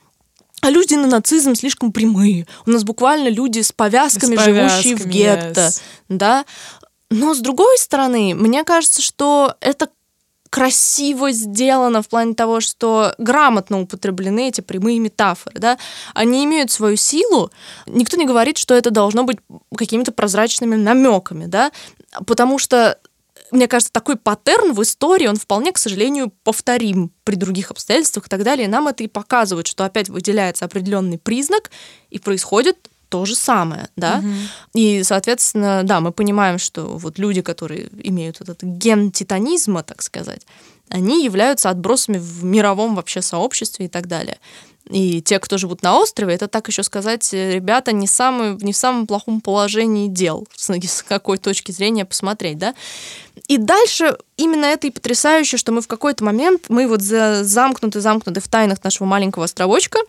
а люди на нацизм слишком прямые. У нас буквально люди с повязками, С живущие в повязками, гетто. yes. Да. Но с другой стороны, мне кажется, что это красиво сделано в плане того, что грамотно употреблены эти прямые метафоры, да, они имеют свою силу. Никто не говорит, что это должно быть какими-то прозрачными намеками, да, потому что мне кажется, такой паттерн в истории, он вполне, к сожалению, повторим при других обстоятельствах и так далее. И нам это и показывает, что опять выделяется определенный признак, и происходит то же самое, да. И, соответственно, да, мы понимаем, что вот люди, которые имеют этот ген титанизма, так сказать, они являются отбросами в мировом вообще сообществе и так далее. И те, кто живут на острове, это так еще сказать, э, ребята не, самые, не в самом плохом положении дел, [laughs] с, какой точки зрения посмотреть, да. И дальше именно это и потрясающе, что мы в какой-то момент, мы вот за, замкнуты, замкнуты в тайнах нашего маленького островочка,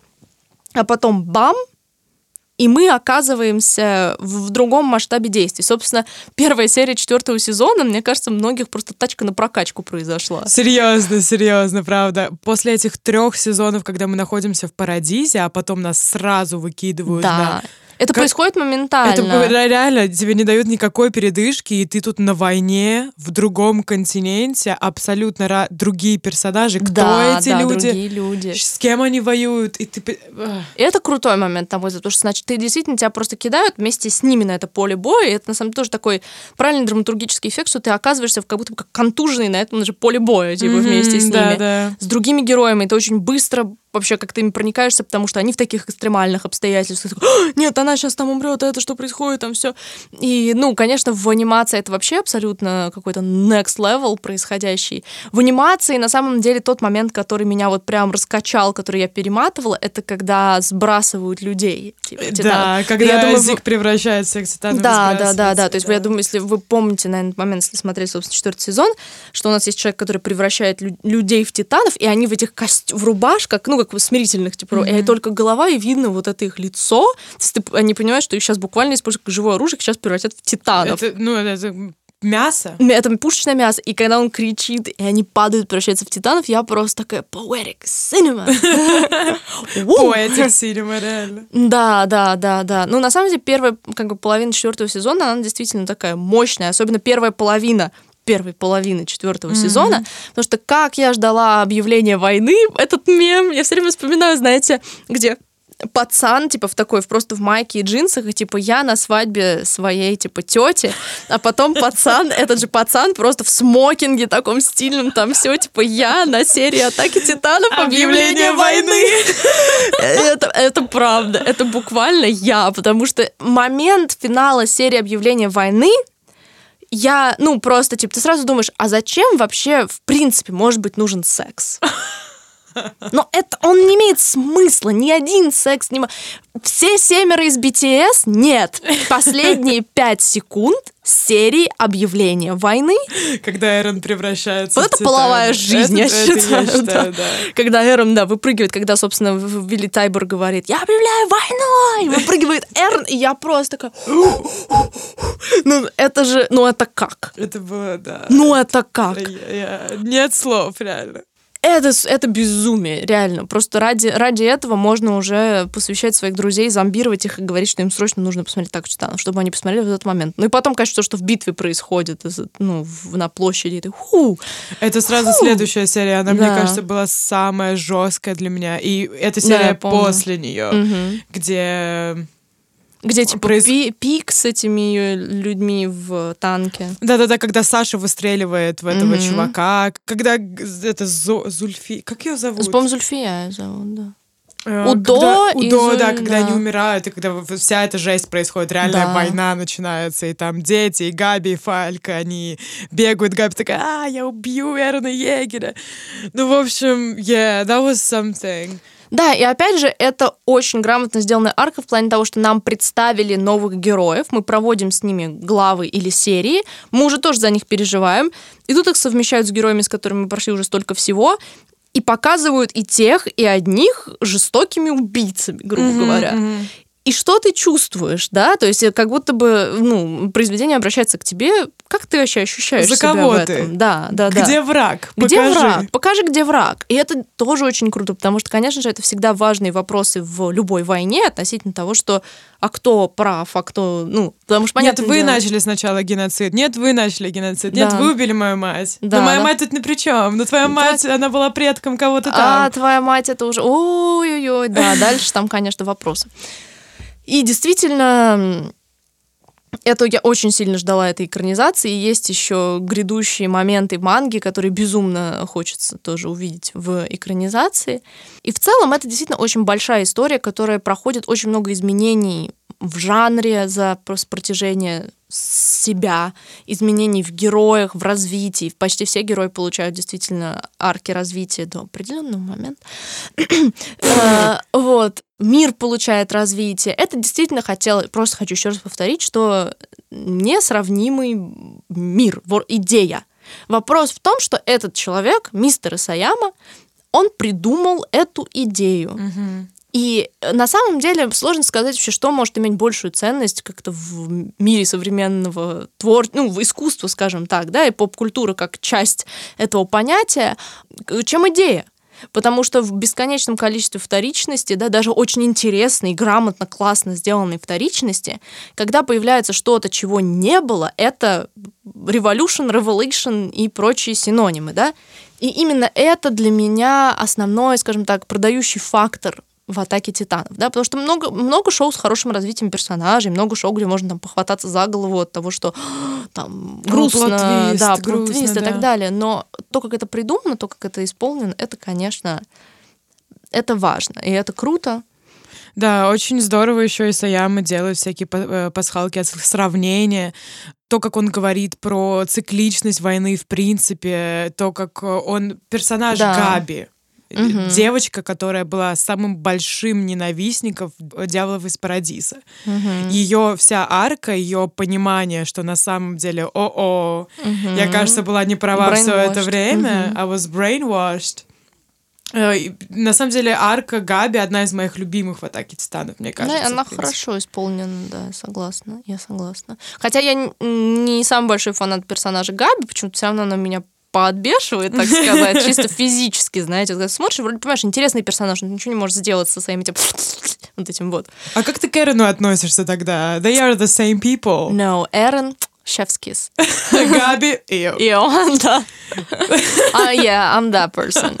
а потом бам, и мы оказываемся в другом масштабе действий. Собственно, первая серия четвертого сезона, мне кажется, многих просто тачка на прокачку произошла. Серьезно, серьезно, правда. После этих трех сезонов, когда мы находимся в Парадизе, а потом нас сразу выкидывают Да. на Это Как- происходит моментально. Это ре- реально тебе не дают никакой передышки, и ты тут на войне в другом континенте, абсолютно другие персонажи. Кто да, эти да, люди? другие люди. С кем они воюют? И ты... И это крутой момент, на мой потому что, значит, ты действительно тебя просто кидают вместе с ними на это поле боя, и это, на самом деле, тоже такой правильный драматургический эффект, что ты оказываешься в как будто бы как контуженный на этом же поле боя, типа, Мгм, вместе с да, ними. да. С другими героями. Ты очень быстро вообще как-то им проникаешься, потому что они в таких экстремальных обстоятельствах. Ты «А, Нет, она сейчас там умрет, а это что происходит, там все. И, ну, конечно, в анимации это вообще абсолютно какой-то next level происходящий. В анимации, на самом деле, тот момент, который меня вот прям раскачал, который я перематывала, это когда сбрасывают людей. типа, Да, титанов. когда Я думаю, Зик превращает всех титанов. да, да, да, да. То есть я думаю, если вы помните на этот момент, если смотрели, собственно, четвертый сезон, что у нас есть человек, который превращает лю- людей в титанов, и они в этих кост... в рубашках, ну, как в смирительных, типа, и только голова, и видно вот это их лицо. То есть ты- они понимают, что их сейчас буквально используют как живое оружие, их сейчас превратят в титанов. Это, ну, это мясо. Это пушечное мясо. И когда он кричит, и они падают, превращаются в титанов, я просто такая poetic cinema. [laughs] Поэтик синема, реально. Да, да, да, да. Ну, на самом деле, первая как бы, половина четвертого сезона, она действительно такая мощная, особенно первая половина первой половины четвертого сезона, потому что как я ждала объявления войны, этот мем, я все время вспоминаю, знаете, где пацан, типа, в такой, просто в майке и джинсах, и, типа, я на свадьбе своей, типа, тети, а потом пацан, этот же пацан просто в смокинге таком стильном, там все, типа, я на серии «Атаки Титанов» объявление войны. [laughs] Это, это правда, это буквально я, потому что момент финала серии объявления войны я, ну, просто, типа, ты сразу думаешь, а зачем вообще, в принципе, может быть нужен секс? [laughs] Но это, он не имеет смысла, ни один секс не... Все семеро из BTS? Нет. Последние [laughs] пять секунд серии объявления войны Когда Эрон превращается вот в это половая жизнь, я Это- это считаю. да. считаю, да. Когда Эрон, да, выпрыгивает, когда, собственно, Вилли Тайбор говорит, я объявляю войну, и выпрыгивает Эрон, и я просто такая... Ну, это же, ну, это как? Это было, да. Ну, это как? Я- я- Нет слов, реально. Это, это безумие, реально. Просто ради, ради этого можно уже посвящать своих друзей, зомбировать их и говорить, что им срочно нужно посмотреть так Титанов, чтобы они посмотрели в этот момент. Ну и потом, конечно, то, что в битве происходит, ну, в, на площади. Это, ху, это сразу ху. следующая серия. Она, да. мне кажется, была самая жесткая для меня. И эта серия да, после нее, угу. где где типа Произ... пи пик с этими людьми в танке. Да-да-да, когда Саша выстреливает в этого mm-hmm. чувака, когда это Зо... Зульфи... Как ее зовут? По-моему, Зульфия зовут, да. Э, Удо, когда, Удо, и да, когда да. они умирают, и когда вся эта жесть происходит, реальная да. война начинается, и там дети, и Габи, и Фалька, они бегают, Габи такая, а, я убью Эрна Егера. Ну, в общем, yeah, that was something. Да, и опять же, это очень грамотно сделанная арка в плане того, что нам представили новых героев, мы проводим с ними главы или серии, мы уже тоже за них переживаем, и тут их совмещают с героями, с которыми мы прошли уже столько всего, и показывают и тех, и одних жестокими убийцами, грубо mm-hmm, говоря. Mm-hmm и что ты чувствуешь, да? То есть э, как будто бы, ну, произведение обращается к тебе, как ты вообще ощущаешь За себя кого в этом? Ты? Да, да, да. Где враг? Где Покажи. враг? Покажи, где враг. И это тоже очень круто, потому что, конечно же, это всегда важные вопросы в любой войне относительно того, что а кто прав, а кто, ну, потому что понятно. Нет, вы дело. начали сначала геноцид, нет, вы начали геноцид, нет, да. вы убили мою мать. Да, Но моя да. мать тут ни при чем. Но твоя мать, да. она была предком кого-то там. А твоя мать это уже, ой-ой-ой, да, дальше там, конечно, вопросы. И действительно, это я очень сильно ждала этой экранизации. И есть еще грядущие моменты манги, которые безумно хочется тоже увидеть в экранизации. И в целом это действительно очень большая история, которая проходит очень много изменений в жанре за протяжение себя, изменений в героях, в развитии. Почти все герои получают действительно арки развития до определенного момента. Э, [clears throat] вот. Мир получает развитие. Это действительно хотела, просто хочу еще раз повторить, что несравнимый мир, идея. Вопрос в том, что этот человек, мистер Исаяма, он придумал эту идею. И э, на самом деле сложно сказать вообще, что может иметь большую ценность как-то в мире современного твор... ну, в искусства, скажем так, да, и поп-культура как часть этого понятия, чем идея. Потому что в бесконечном количестве вторичности, да, даже очень интересной, грамотно, классно сделанной вторичности, когда появляется что-то, чего не было, это revolution, revelation и прочие синонимы, да. И именно это для меня основной, скажем так, продающий фактор в «Атаке титанов», да, потому что много, много шоу с хорошим развитием персонажей, много шоу, где можно там похвататься за голову от того, что [gasps] там грустно, плот-твист, да, грустно, да. и так далее, но то, как это придумано, то, как это исполнено, это, конечно, это важно, и это круто, да, очень здорово еще и Саяма делает всякие э, пасхалки, сравнения. То, как он говорит про цикличность войны в принципе, то, как он персонаж да. Габи, угу. девочка, которая была самым большим ненавистником дьяволов из Парадиса. Угу. Ее вся арка, ее понимание, что на самом деле, о-о, угу. я, кажется, была не права все это время, угу. I was brainwashed. Э, на самом деле, арка Габи одна из моих любимых в атаке титанов, мне кажется. Да, она хорошо исполнена, да, согласна. Я согласна. Хотя я не самый большой фанат персонажа Габи, почему-то все равно она меня подбешивает, так [laughs] сказать, чисто физически, знаете. Вот, когда смотришь, вроде понимаешь, интересный персонаж, он ничего не может сделать со своим этим [laughs] вот этим вот. А как ты к Эрену относишься тогда? They are the same people. No, Эрен kiss. [laughs] Габи, ew. Ew, да. uh, yeah, I'm that person.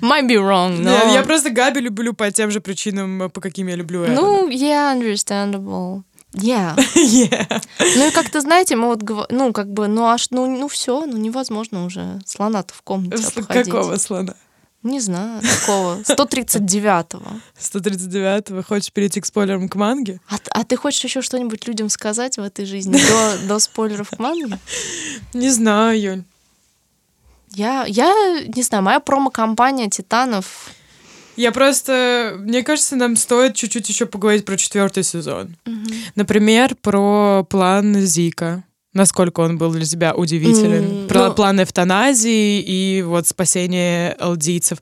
Might be wrong, но... Yeah, я просто Габи люблю по тем же причинам, по каким я люблю Эрена. Ну, yeah, understandable. Yeah. [laughs] yeah. Ну и как-то, знаете, мы вот, ну, как бы, ну аж, ну, ну все, ну невозможно уже слона-то в комнате обходить. Какого слона? Не знаю, такого. 139-го. 139-го. Хочешь перейти к спойлерам к манге? А, а ты хочешь еще что-нибудь людям сказать в этой жизни до, до спойлеров к манге? Не знаю, Юль. Я, я не знаю, моя промо-компания Титанов я просто, мне кажется, нам стоит чуть-чуть еще поговорить про четвертый сезон. Угу. Например, про план Зика. Насколько он был для тебя удивителен. Mm, про ну, план эвтаназии и вот спасение алдийцев.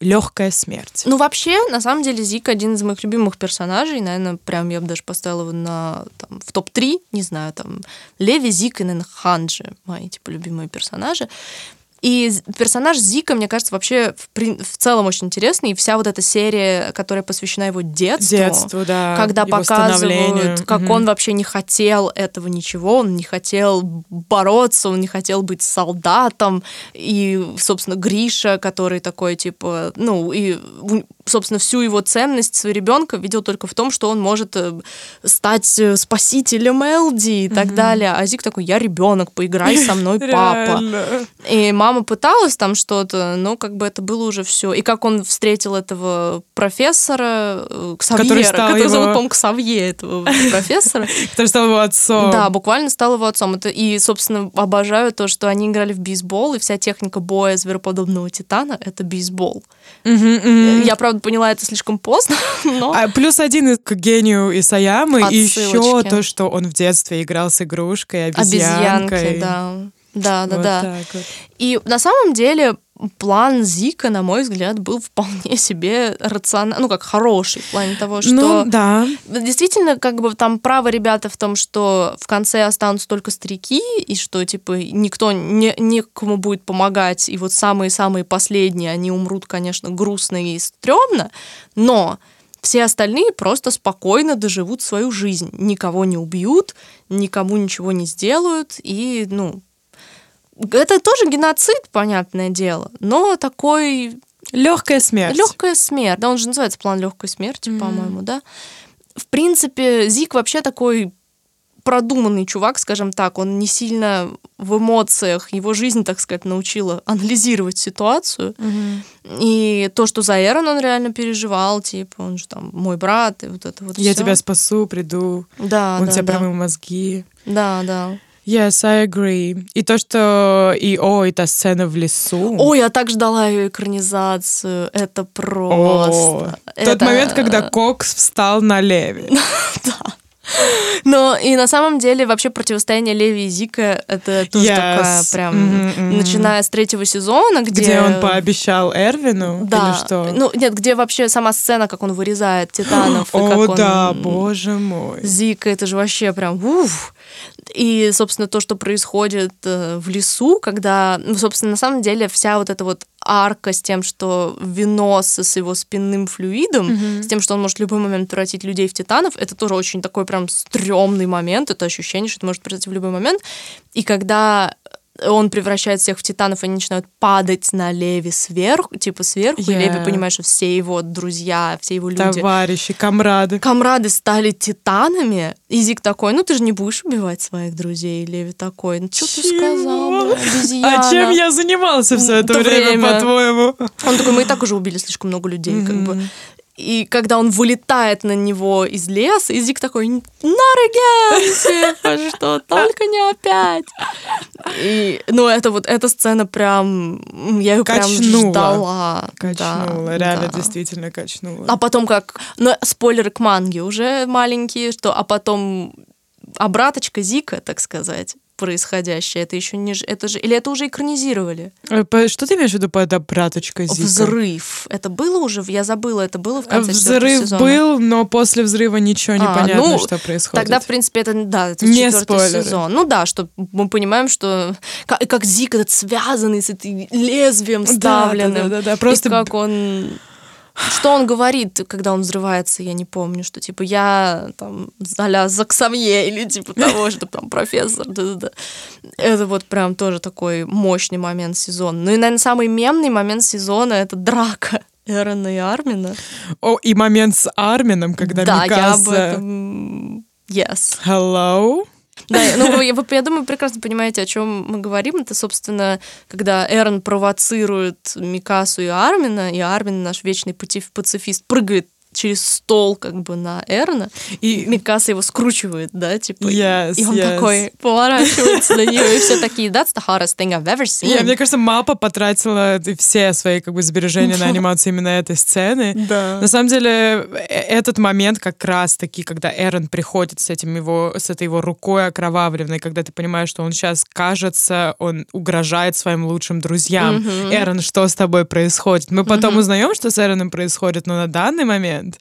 Легкая смерть. Ну, вообще, на самом деле, Зик один из моих любимых персонажей. Наверное, прям я бы даже поставила его на, там, в топ-3. Не знаю, там, Леви, Зик и, наверное, Ханджи. Мои, типа, любимые персонажи. И персонаж Зика, мне кажется, вообще в, в целом очень интересный. И вся вот эта серия, которая посвящена его детству, Детству, да. когда показывают, как Мгм. он вообще не хотел этого ничего, он не хотел бороться, он не хотел быть солдатом. И, собственно, Гриша, который такой, типа, ну, и, собственно, всю его ценность своего ребенка видел только в том, что он может э, стать э, спасителем Элди и так далее. А Зик такой, я ребенок, поиграй со мной, [laughs] папа. И мама пыталась там что-то, но как бы это было уже все. И как он встретил этого профессора, э, Ксавьера, Который стал который его- зовут, по-моему, Ксавье, этого [laughs] профессора. Который стал его отцом. Да, буквально стал его отцом. И, собственно, обожаю то, что они играли в бейсбол, и вся техника боя звероподобного титана — это бейсбол. Я, правда, поняла это слишком поздно, [laughs] но... А плюс один к гению Исаямы, и еще то, что он в детстве играл с игрушкой, обезьянкой. Обезьянки, да. Да, да, Вот да. вот. И на самом деле план Зика, на мой взгляд, был вполне себе рациональный, ну, как хороший, в плане того, что... Ну, да. Действительно, как бы там правы ребята в том, что в конце останутся только старики, и что, типа, никто, не, некому будет помогать, и вот самые-самые последние, они умрут, конечно, грустно и стрёмно, но все остальные просто спокойно доживут свою жизнь, никого не убьют, никому ничего не сделают, и, ну, это тоже геноцид, понятное дело, но такой Легкая смерть. Легкая смерть. Да, он же называется план легкой смерти, по-моему, да. В принципе, Зик вообще такой продуманный чувак, скажем так, он не сильно в эмоциях, его жизнь, так сказать, научила анализировать ситуацию. И то, что за Эрон он реально переживал, типа, он же там мой брат, и вот это вот Я всё. тебя спасу, приду. Да, Он да, тебе да. промыл мозги. Да, да. Yes, I agree. И то, что... И, о, и та сцена в лесу. Ой, я так ждала ее экранизацию. Это О, просто. Тот Это- момент, когда Кокс встал на Леви. [laughs] [laughs] Но и на самом деле вообще противостояние Леви и Зика это тоже Yes. такая прям, Мгм, мгм. начиная с третьего сезона, где... Где он пообещал Эрвину? Да, Или что? ну нет, где вообще сама сцена, как он вырезает титанов, [gasps] О, как он... да, боже мой. Зика, это же вообще прям уф. И, собственно, то, что происходит э, в лесу, когда, ну, собственно, на самом деле вся вот эта вот арка с тем, что Винос с его спинным флюидом, с тем, что он может в любой момент превратить людей в титанов, это тоже очень такой прям стрёмный момент, это ощущение, что это может произойти в любой момент. И когда он превращает всех в титанов, и они начинают падать на Леви сверху, типа сверху, и Леви Yeah. понимает, что все его друзья, все его люди Товарищи, комрады. комрады стали титанами, и Зик такой, ну ты же не будешь убивать своих друзей. И Леви такой, ну что ты сказал, [laughs] обезьяна? А чем я занимался все это время, время. по-твоему? Он такой, мы и так уже убили слишком много людей, как бы. И когда он вылетает на него из леса, и Зик такой, not again, типа, что, только не опять. И, ну, это вот, эта сцена прям, я ее прям Качнула. ждала. Качнула, Да, реально, да. действительно качнула. А потом как... Ну, спойлеры к манге уже маленькие, что... А потом обраточка Зика, так сказать, происходящее, это еще не... Это же... Или это уже экранизировали? Э, Что ты имеешь в виду под обраточкой Зика? Взрыв. Это было уже? Я забыла, это было в конце Взрыв сезона? был, но после взрыва ничего не А, понятно, ну, что происходит. Тогда, в принципе, это, да, это Не четвертый спойлеры. сезон. Ну да, что мы понимаем, что как, как Зик этот связанный с этим лезвием Да, вставленным. да, да, да, просто И как он... Что он говорит, когда он взрывается, я не помню, что типа я там а-ля Заксамье или типа того, что там профессор. Да-да-да. Это вот прям тоже такой мощный момент сезона. Ну и, наверное, самый мемный момент сезона — это драка Эрона и Армина. О, и момент с Армином, когда да, я об Микаса... этом... Yes. Hello? Да, ну вы, я думаю, прекрасно понимаете, о чем мы говорим. Это, собственно, когда Эрон провоцирует Микасу и Армина, и Армин, наш вечный пацифист, прыгает через стол как бы на Эрона, и Микаса его скручивает, да, типа, и- Yes, и он yes. такой поворачивается на нее, и все такие, that's the hardest thing I've ever seen. Я, мне кажется, Мапа потратила все свои как бы сбережения на анимацию именно этой сцены. Да. На самом деле, э- этот момент как раз-таки, когда Эрон приходит с, этим его, с этой его рукой окровавленной, когда ты понимаешь, что он сейчас, кажется, он угрожает своим лучшим друзьям. Эрон, что с тобой происходит? Мы потом узнаем, что с Эроном происходит, но на данный момент момент.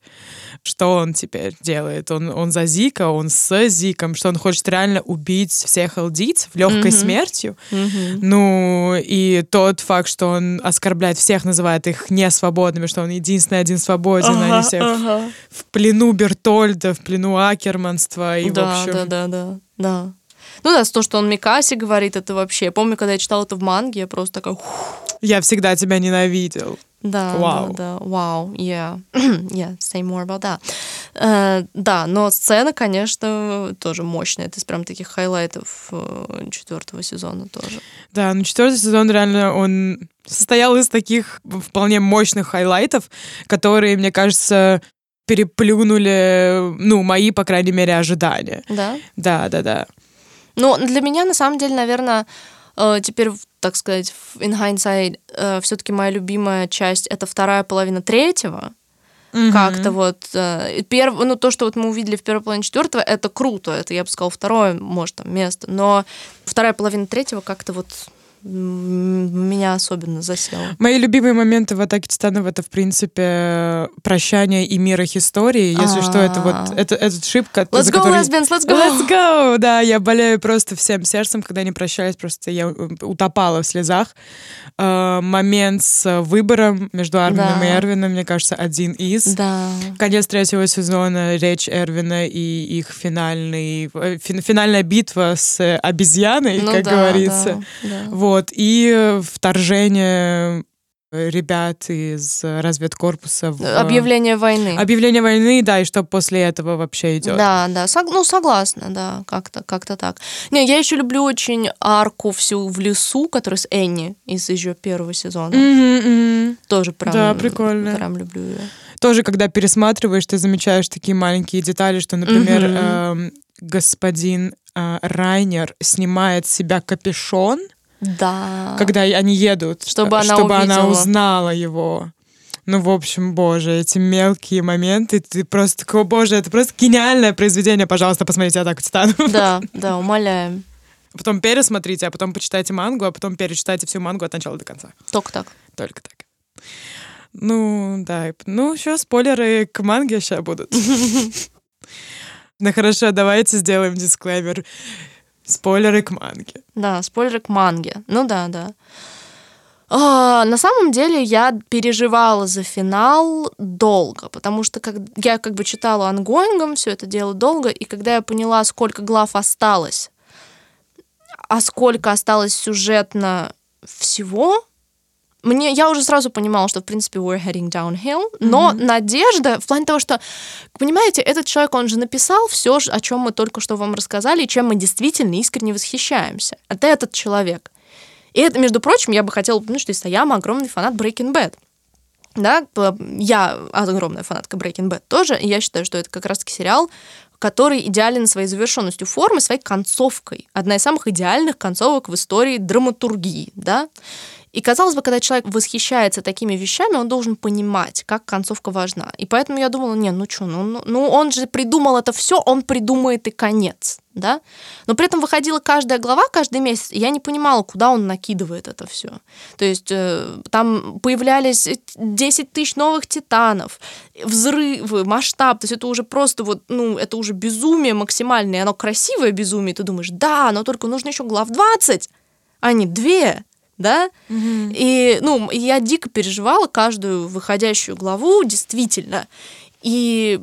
Что он теперь делает? Он, он за Зика, он с Зиком, что он хочет реально убить всех элдийцев легкой Мгм. смертью. Мгм. Ну, и тот факт, что он оскорбляет всех, называет их несвободными, что он единственный один свободен, Ага, они все в- ага. в плену Бертольда, в плену Акерманства, и, да, в общем... да, да, да, да. Ну да, то, что он Микаси говорит, это вообще... Я помню, когда я читала это в манге, я просто такая... «Ух, Я всегда тебя ненавидел. Да, Вау. да, да, вау, yeah, [clears throat] yeah, say more about that. Э, да, но сцена, конечно, тоже мощная. Это из прям таких highlight ов э, четвертого сезона тоже. Да, ну четвертый сезон реально он состоял из таких вполне мощных highlight ов, которые, мне кажется, переплюнули, ну, мои, по крайней мере, ожидания. Да? Да, да, да. Ну, для меня, на самом деле, наверное, теперь, так сказать, в- in hindsight, все-таки моя любимая часть — это вторая половина третьего. Как-то вот э, перв... ну то, что вот мы увидели в первой половине четвертого, это круто, это я бы сказала второе, может там место, но вторая половина третьего как-то вот меня особенно засела. Мои любимые моменты в «Атаке Титанов» — это, в принципе, прощание и мир их истории. Если что, это вот А. это, этот шип, ко- Let's go, который... lesbians, let's go! Let's go! Да, я болею просто всем сердцем, когда они прощались, просто я э, утопала в слезах. Э, момент с выбором между Армином Да. и Эрвином, мне кажется, один из. Да. Конец третьего сезона, речь Эрвина и их финальный, э, фин- финальная битва с э, обезьяной, Ну как да, говорится. да, да. Вот, и э, вторжение э, ребят из э, разведкорпуса в... Объявление войны. Объявление войны, да, и что после этого вообще идет. Да, да, сог- ну согласна, да, как-то как так. Не, я еще люблю очень арку всю в лесу, которая с Энни из ее первого сезона. Мгм, мгм. Тоже прям. Да, прикольно. Прям люблю ее. Тоже, когда пересматриваешь, ты замечаешь такие маленькие детали, что, например, Мгм. эм, господин э, Райнер снимает с себя капюшон, Да. когда они едут, Чтобы э, она чтобы она узнала его. Ну, в общем, боже, эти мелкие моменты, ты просто такой, «О, боже, это просто гениальное произведение, пожалуйста, посмотрите «Атаку титанов». [laughs] Да, [laughs] да, умоляем. А потом пересмотрите, а потом почитайте мангу, а потом перечитайте всю мангу от начала до конца. Только так. Только так. Ну, да. Ну, еще спойлеры к манге сейчас будут. [laughs] Ну, хорошо, давайте сделаем дисклеймер. Спойлеры к манге. Да, спойлеры к манге. Ну да, да. А, на самом деле я переживала за финал долго, потому что как, я как бы читала ongoing ом все это дело долго, и когда я поняла, сколько глав осталось, а сколько осталось сюжетно всего, мне, я уже сразу понимала, что, в принципе, we're heading downhill, но надежда в плане того, что, понимаете, этот человек, он же написал все, о чем мы только что вам рассказали, и чем мы действительно искренне восхищаемся. Это этот человек. И это, между прочим, я бы хотела упомянуть, что Исаяма огромный фанат Breaking Bad. Да, я огромная фанатка Breaking Bad тоже, и я считаю, что это как раз-таки сериал, который идеален своей завершенностью формы, своей концовкой. Одна из самых идеальных концовок в истории драматургии, да. И казалось бы, когда человек восхищается такими вещами, он должен понимать, как концовка важна. И поэтому я думала, не, ну что, ну, ну, ну он же придумал это все, он придумает и конец, да. Но при этом выходила каждая глава каждый месяц, и я не понимала, куда он накидывает это все. То есть э, там появлялись 10 тысяч новых титанов, взрывы, масштаб, то есть это уже просто вот, ну, это уже безумие максимальное, оно красивое безумие, ты думаешь, да, но только нужно еще глав 20, а не две, да? И, ну, я дико переживала каждую выходящую главу, действительно. И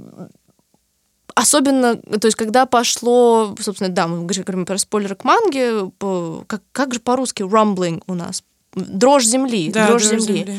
особенно, то есть, когда пошло, собственно, да, мы говорим про спойлеры к манге, как, как же по-русски rumbling у нас? Дрожь земли, дрожь, земли.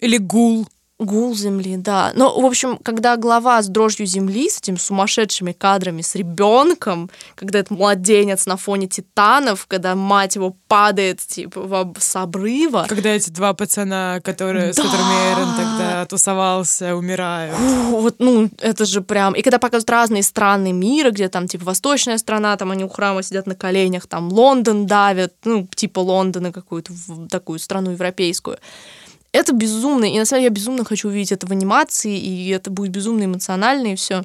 Или гул. Гул земли, да. Но, в общем, когда глава с дрожью земли, с этими сумасшедшими кадрами, с ребенком, когда этот младенец на фоне титанов, когда мать его падает, типа, с обрыва. Когда эти два пацана, которые, с Да. которыми Эрен тогда тусовался, умирают. Фу, Вот, ну, это же прям... И когда показывают разные страны мира, где там, типа, восточная страна, там они у храма сидят на коленях, там Лондон давят, ну, типа Лондона какую-то, такую страну европейскую. Это безумно, и на самом деле я безумно хочу увидеть это в анимации, и это будет безумно эмоционально, и все.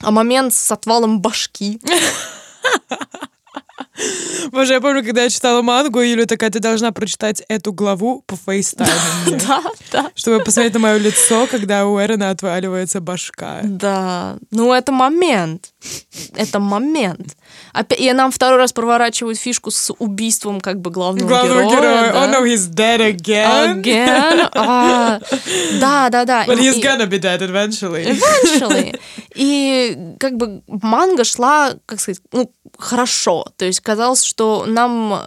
А момент с отвалом башки. Боже, я помню, когда я читала мангу, Юля такая, ты должна прочитать эту главу по фейстайму [laughs] Да, да. чтобы посмотреть на мое лицо, когда у Эрона отваливается башка. Да, ну это момент. Это момент. Опять, и нам второй раз проворачивают фишку с убийством как бы главного, Главного героя. героя. да. Oh no, he's dead again. Again. [laughs] А, да, да, да. But И- he's gonna be dead eventually. Eventually. [laughs] И как бы манга шла, как сказать, ну, хорошо. То есть казалось, что нам,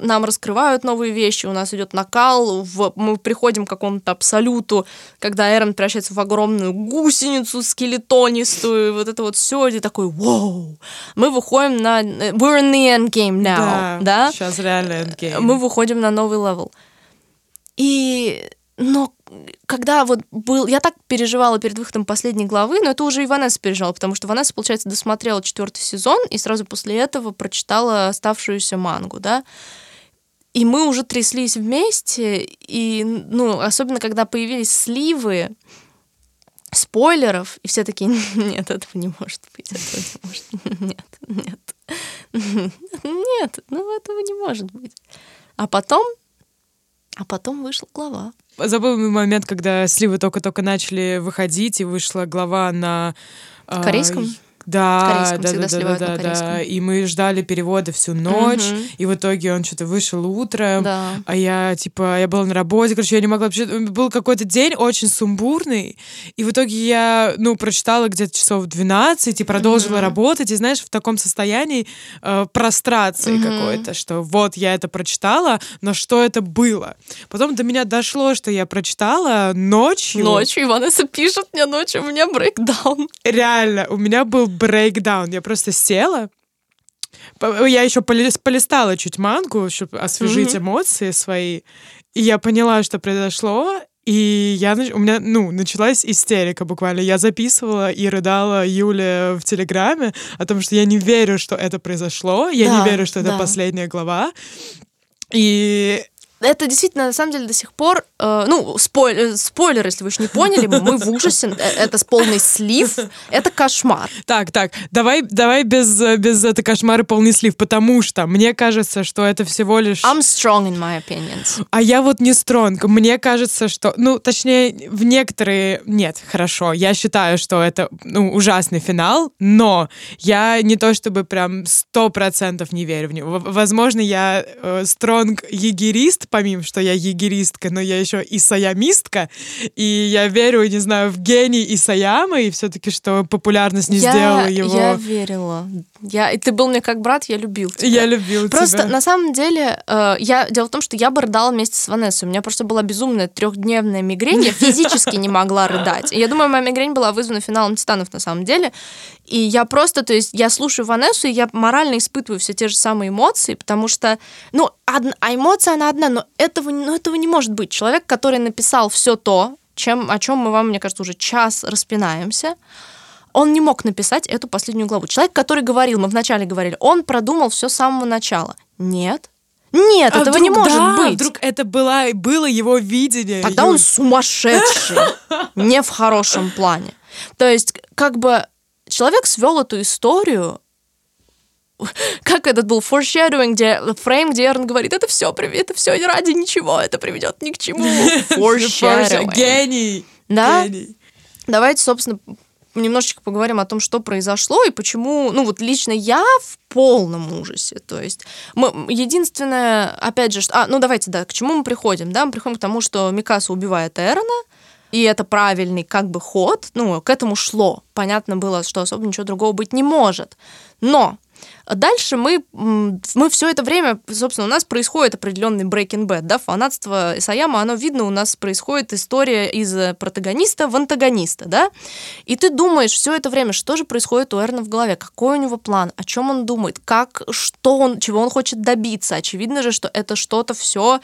нам раскрывают новые вещи, у нас идет накал, в, мы приходим к какому-то абсолюту, когда Эрон превращается в огромную гусеницу скелетонистую, вот это вот все, и такой, вау. Мы выходим на... э, We're in the end game now, да? Сейчас реально endgame. мы выходим на новый level. И, но когда вот был... Я так переживала перед выходом последней главы, но это уже и Ванесса переживала, потому что Ванесса, получается, досмотрела четвертый сезон и сразу после этого прочитала оставшуюся мангу, да. И мы уже тряслись вместе, и, ну, особенно когда появились сливы спойлеров, и все такие, [laughs] нет, этого не может быть, этого не может, нет, нет, нет, ну этого не может быть. А потом, а потом вышла глава. Забыл момент, когда сливы только-только начали выходить, и вышла глава на... а, корейском? Да, Корейском да, да, да, да, да. И мы ждали перевода всю ночь, Мгм. и в итоге он что-то вышел утром. Да. А я, типа, я была на работе, короче, я не могла вообще... Был какой-то день очень сумбурный, и в итоге я, ну, прочитала где-то часов 12 и продолжила работать, и, знаешь, в таком состоянии э, прострации какой-то, что вот я это прочитала, но что это было? Потом до меня дошло, что я прочитала ночью. Ночью Иванесса пишет мне ночью, у меня брейкдаун. Реально, у меня был брейкдаун. Я просто села, я еще полис- полистала чуть мангу, чтобы освежить эмоции свои, и я поняла, что произошло, и я, у меня, ну, началась истерика буквально. Я записывала и рыдала Юле в Телеграме о том, что я не верю, что это произошло, я Да, не верю, что это да. последняя глава. И Это действительно, на самом деле, до сих пор, э, ну, спойлер, э, спойлер, если вы еще не поняли, мы в ужасе, э, это с полный слив, это кошмар. Так, так, давай, давай без, без это кошмары полный слив, потому что мне кажется, что это всего лишь... I'm strong in my opinions. А я вот не стронг. Мне кажется, что... Ну, точнее, в некоторые... Нет, хорошо. Я считаю, что это ну, ужасный финал, но я не то чтобы прям сто процентов не верю в него. Возможно, я э, стронг егерист, помимо что я егеристка, но я еще и саямистка, и я верю, не знаю, в гений Исаямы, и все-таки, что популярность не я, сделала его... я верила. Я, и ты был мне как брат, я любил тебя. Я любил Просто тебя. на самом деле, э, я дело в том, что я бы рыдала вместе с Ванессой. У меня просто была безумная трехдневная мигрень, я [laughs] физически не могла рыдать. И я думаю, моя мигрень была вызвана финалом Титанов на самом деле. И я просто, то есть, я слушаю Ванессу, и я морально испытываю все те же самые эмоции, потому что, ну, а эмоция она одна, но этого, не- ну, этого не может быть. Человек, который написал все то, чем, о чем мы вам, мне кажется, уже час распинаемся, он не мог написать эту последнюю главу. Человек, который говорил, мы вначале говорили, он продумал все с самого начала. Нет. Нет, А этого не может да, быть. вдруг это была, было его видение. Тогда он сумасшедший. [laughs] Не в хорошем плане. То есть, как бы человек свел эту историю как этот был foreshadowing, где фрейм, где Эрн говорит, это все, это все ради ничего, это приведет ни к чему. [laughs] Foreshadowing. Гений. Да? Гений. Давайте, собственно, немножечко поговорим о том, что произошло и почему, ну вот лично я в полном ужасе. То есть мы, единственное, опять же, что, а, ну давайте, да, к чему мы приходим? Да, мы приходим к тому, что Микаса убивает Эрона, и это правильный как бы ход, ну, к этому шло. Понятно было, что особо ничего другого быть не может. Но Дальше мы, мы все это время, собственно, у нас происходит определенный Breaking Bad, да, фанатство Исаяма, оно видно, у нас происходит история из э, протагониста в антагониста, да, и ты думаешь все это время, что же происходит у Эрна в голове, какой у него план, о чем он думает, как, что он, чего он хочет добиться, очевидно же, что это что-то все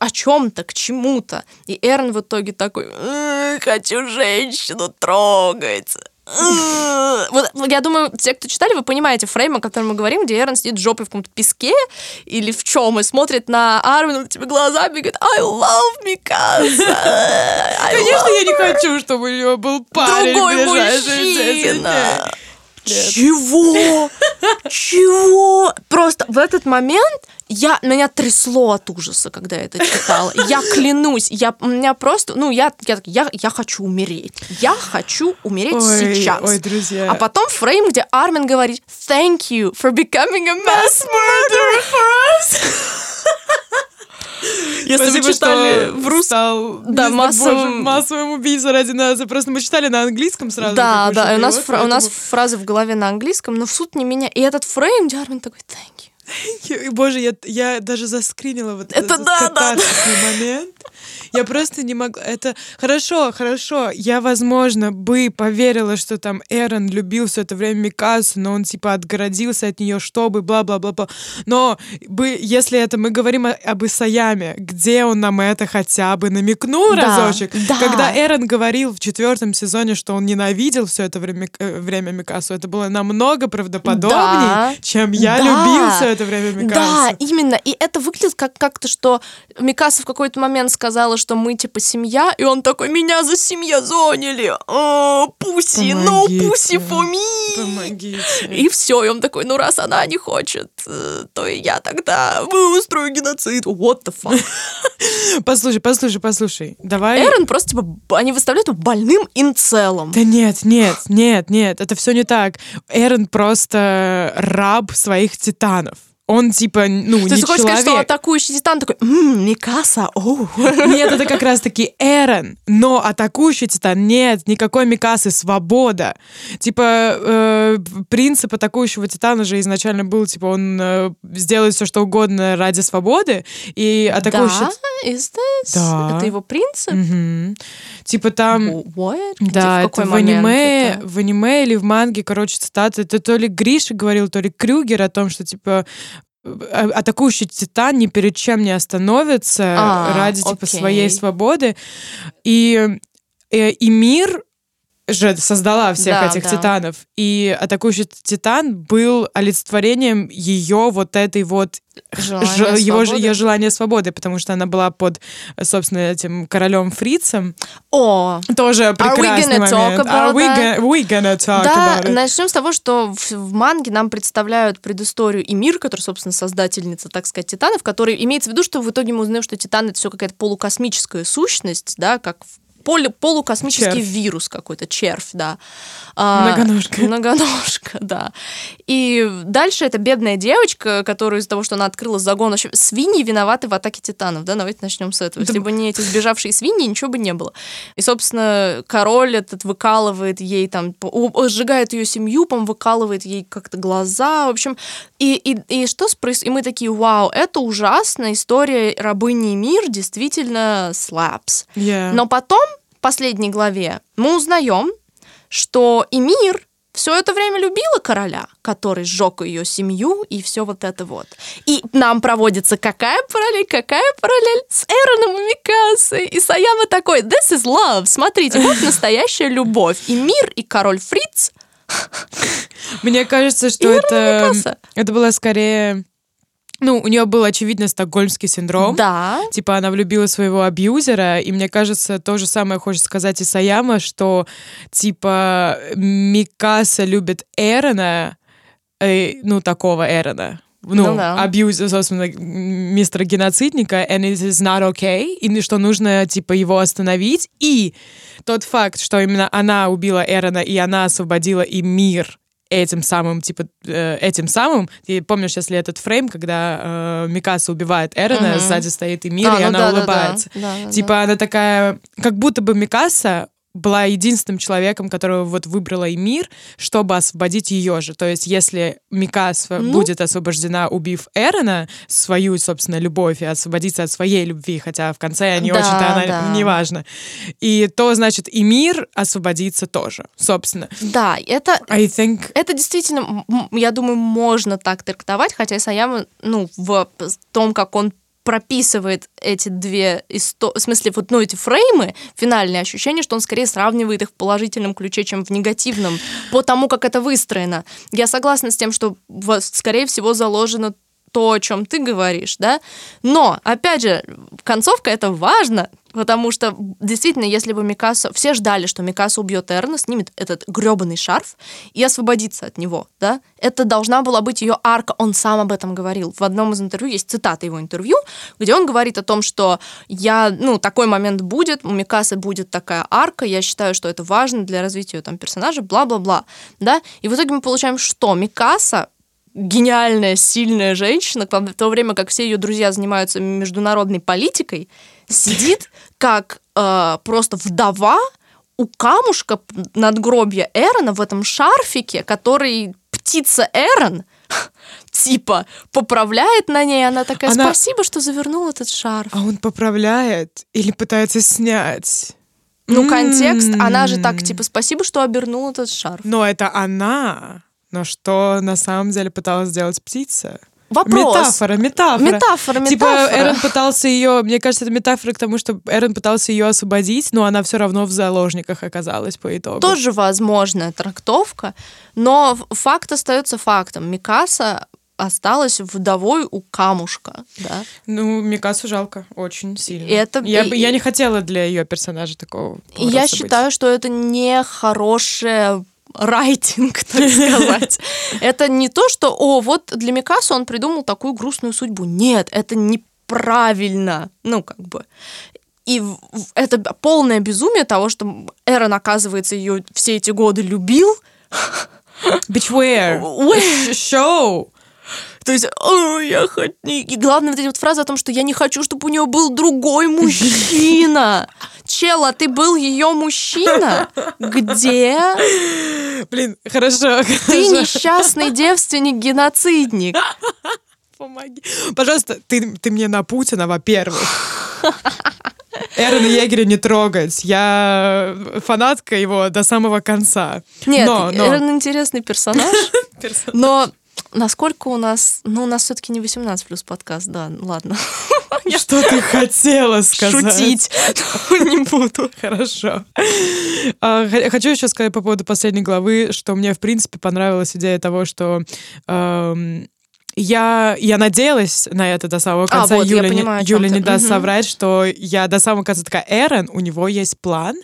о чем-то, к чему-то. И Эрн в итоге такой, «М, хочу женщину трогать. М». Вот я думаю, те, кто читали, вы понимаете фрейм, о котором мы говорим, где Эрн сидит жопой в каком-то песке или в чем и смотрит на Армина тебе глазами и говорит I love Микаса. [laughs] Конечно, я не хочу, чтобы у него был парень другой в ближайшие 10 дней. мужчина. Чего? [laughs] Чего? Просто в этот момент я, меня трясло от ужаса, когда я это читала. Я клянусь, я, у меня просто, ну, я, я, я, я хочу умереть. Я хочу умереть Ой, сейчас. ой, друзья. А потом фрейм, где Армин говорит «Thank you for becoming a mass murderer for us». Если вы Спасибо, читали что в стал, Да, массовым- боже, массовым убийцей ради нас. Просто мы читали на английском сразу. Да, да, и у нас, фра- у нас поэтому- фразы в голове на английском, но в суть не меня. И этот фрейм, где Армин такой «Thank you». [laughs] Боже, я, я даже заскринила вот Это этот да, да, да. момент. Я просто не могла... Это хорошо, хорошо. Я, возможно, бы поверила, что там Эрон любил все это время Микасу, но он типа отгородился от нее, чтобы бла-бла-бла-бла. Но бы, если это мы говорим о- об Исаяме, где он нам это хотя бы намекнул Да, разочек, да. когда Эрон говорил в четвертом сезоне, что он ненавидел все это время, э, время Микасу, это было намного правдоподобнее, Да. чем я Да. любил все это время Микасу. Да, именно. И это выглядит как как-то, что Микаса в какой-то момент сказала, что мы типа семья, и он такой, меня за семья зоняли. О, пуси, Помогите. пуси me. Помогите. И все, и он такой, ну раз она не хочет, э, то и я тогда устрою геноцид. What the fuck? [laughs] Послушай, послушай, послушай. Давай. Эрон просто, типа, они выставляют его больным инцелом. Да нет, нет, [gasps] нет, нет, это все не так. Эрон просто раб своих титанов. Он типа, ну, То не ты хочешь сказать, что человек. атакующий титан такой, «М, Микаса, оу. [laughs] Нет, это как раз-таки Эрон. Но атакующий титан нет, никакой Микасы, свобода. Типа, э, принцип атакующего титана же изначально был, типа, он э, сделает все, что угодно ради свободы. И атакующий... Да, is this? Да. Это его принцип? Мгм. Типа там... What? Где, Да, какой это в аниме, это? в аниме или в манге, короче, цитаты. Это то ли Гриша говорил, то ли Крюгер о том, что, типа, атакующий титан ни перед чем не остановится А, ради, типа, окей. своей свободы. И, э, и мир же создала всех Да, этих да. титанов. И атакующий титан был олицетворением ее вот этой вот Желание ж- его, ее желание свободы, потому что она была под, собственно, этим королем Фрицем. О, Тоже прекрасный момент. Are we, gonna, we gonna talk да, about it? начнем с того, что в, в манге нам представляют предысторию и мир, который, собственно, создательница, так сказать, титанов, который имеется в виду, что в итоге мы узнаем, что титан это все какая-то полукосмическая сущность, да, как в поле- полукосмический Червь. вирус какой-то, червь, да. А, Многоножка. Многоножка, [laughs] да. И дальше эта бедная девочка, которая из-за того, что она открыла загон, вообще, свиньи виноваты в атаке титанов, да, давайте начнем с этого. Если бы не эти сбежавшие свиньи, ничего бы не было. И, собственно, король этот выкалывает ей там, сжигает ее семью, по выкалывает ей как-то глаза, в общем. И, и, и что с проис- И мы такие, вау, это ужасно, история рабыни и мир действительно слапс. Yeah. Но потом, в последней главе, мы узнаем, что и мир все это время любила короля, который сжег ее семью и все вот это вот. И нам проводится какая параллель, какая параллель с Эроном и Микасой. И Саяма такой, this is love, смотрите, вот [laughs] настоящая любовь. И мир, и король Фриц. Мне кажется, что это, это было скорее... Ну, у нее был, очевидно, стокгольмский синдром. Да. Типа она влюбила своего абьюзера, и мне кажется, то же самое хочет сказать и Саяма, что типа Микаса любит Эрона, э, ну, такого Эрона. Ну, Ну да. абьюз, собственно, мистера геноцидника, and it is not okay, и что нужно, типа, его остановить. И тот факт, что именно она убила Эрона, и она освободила и мир этим самым, типа, э, этим самым. Ты помнишь, если этот фрейм, когда э, Микаса убивает Эрона, Мгм. сзади стоит и мир, А, и ну она да, да, да. улыбается. Да, да, Типа она такая, как будто бы Микаса была единственным человеком, которого вот выбрала Эмир, чтобы освободить ее же. То есть, если Микаса Ну. будет освобождена, убив Эрона, свою, собственно, любовь и освободиться от своей любви, хотя в конце не Да, очень-то она да. [laughs] неважно. И то, значит, и мир освободится тоже, собственно. Да, это I think... Это действительно, я думаю, можно так трактовать, хотя Саяма, ну, в том, как он прописывает эти две истории, в смысле, вот, ну, эти фреймы, финальные ощущения, что он скорее сравнивает их в положительном ключе, чем в негативном, по тому, как это выстроено. Я согласна с тем, что, скорее всего, заложено то, о чем ты говоришь, да. Но, опять же, концовка это важно, потому что действительно, если бы Микаса... Все ждали, что Микаса убьет Эрна, снимет этот гребаный шарф и освободится от него, да. Это должна была быть ее арка, он сам об этом говорил. В одном из интервью есть цитата его интервью, где он говорит о том, что я, ну, такой момент будет, у Микасы будет такая арка, я считаю, что это важно для развития там персонажа, бла-бла-бла, да. И в итоге мы получаем что? Микаса гениальная, сильная женщина, в то время как все ее друзья занимаются международной политикой, сидит как э, просто вдова у камушка надгробья Эрона в этом шарфике, который птица Эрон [laughs] типа поправляет на ней, она такая, Она- спасибо, что завернул этот шарф. А он поправляет или пытается снять? Ну, контекст, она же так, типа, спасибо, что обернул этот шарф. Но это она. Но что на самом деле пыталась сделать птица? Вопрос. Метафора, метафора. Метафора, Типа метафора. Эрон пытался ее, мне кажется, это метафора к тому, что Эрон пытался ее освободить, но она все равно в заложниках оказалась по итогу. Тоже возможная трактовка, но факт остается фактом. Микаса осталась вдовой у камушка, да. Ну, Микасу жалко, очень сильно. И это- я, и- я не хотела для ее персонажа такого. Я считаю, что это не хорошее райтинг, [laughs] так сказать. Это не то, что, о, вот для Микаса он придумал такую грустную судьбу. Нет, это неправильно. Ну, как бы. И это полное безумие того, что Эрон, оказывается, ее все эти годы любил. Bitchwear. Ой, Шоу. То есть, «О, я хочу... И главное, вот эти вот фразы о том, что я не хочу, чтобы у нее был другой мужчина. Чела, ты был ее мужчина? Где? Блин, хорошо. Ты несчастный девственник-геноцидник. Помоги. Пожалуйста, ты, ты мне на Путина, во-первых. Эрона Егеря не трогать. Я фанатка его до самого конца. Нет, но, но... Эрон интересный персонаж, [laughs] но насколько у нас... Ну, у нас все-таки не 18 плюс подкаст, да, ладно. [laughs] Что ты хотела сказать? Шутить не буду. Хорошо. А, Хочу еще сказать по поводу последней главы, что мне, в принципе, понравилась идея того, что я, я надеялась на это до самого А, конца. вот, я Юля, не- понимаю, чём Юля не даст Мгм. соврать, что я до самого конца такая, Эрен, у него есть план,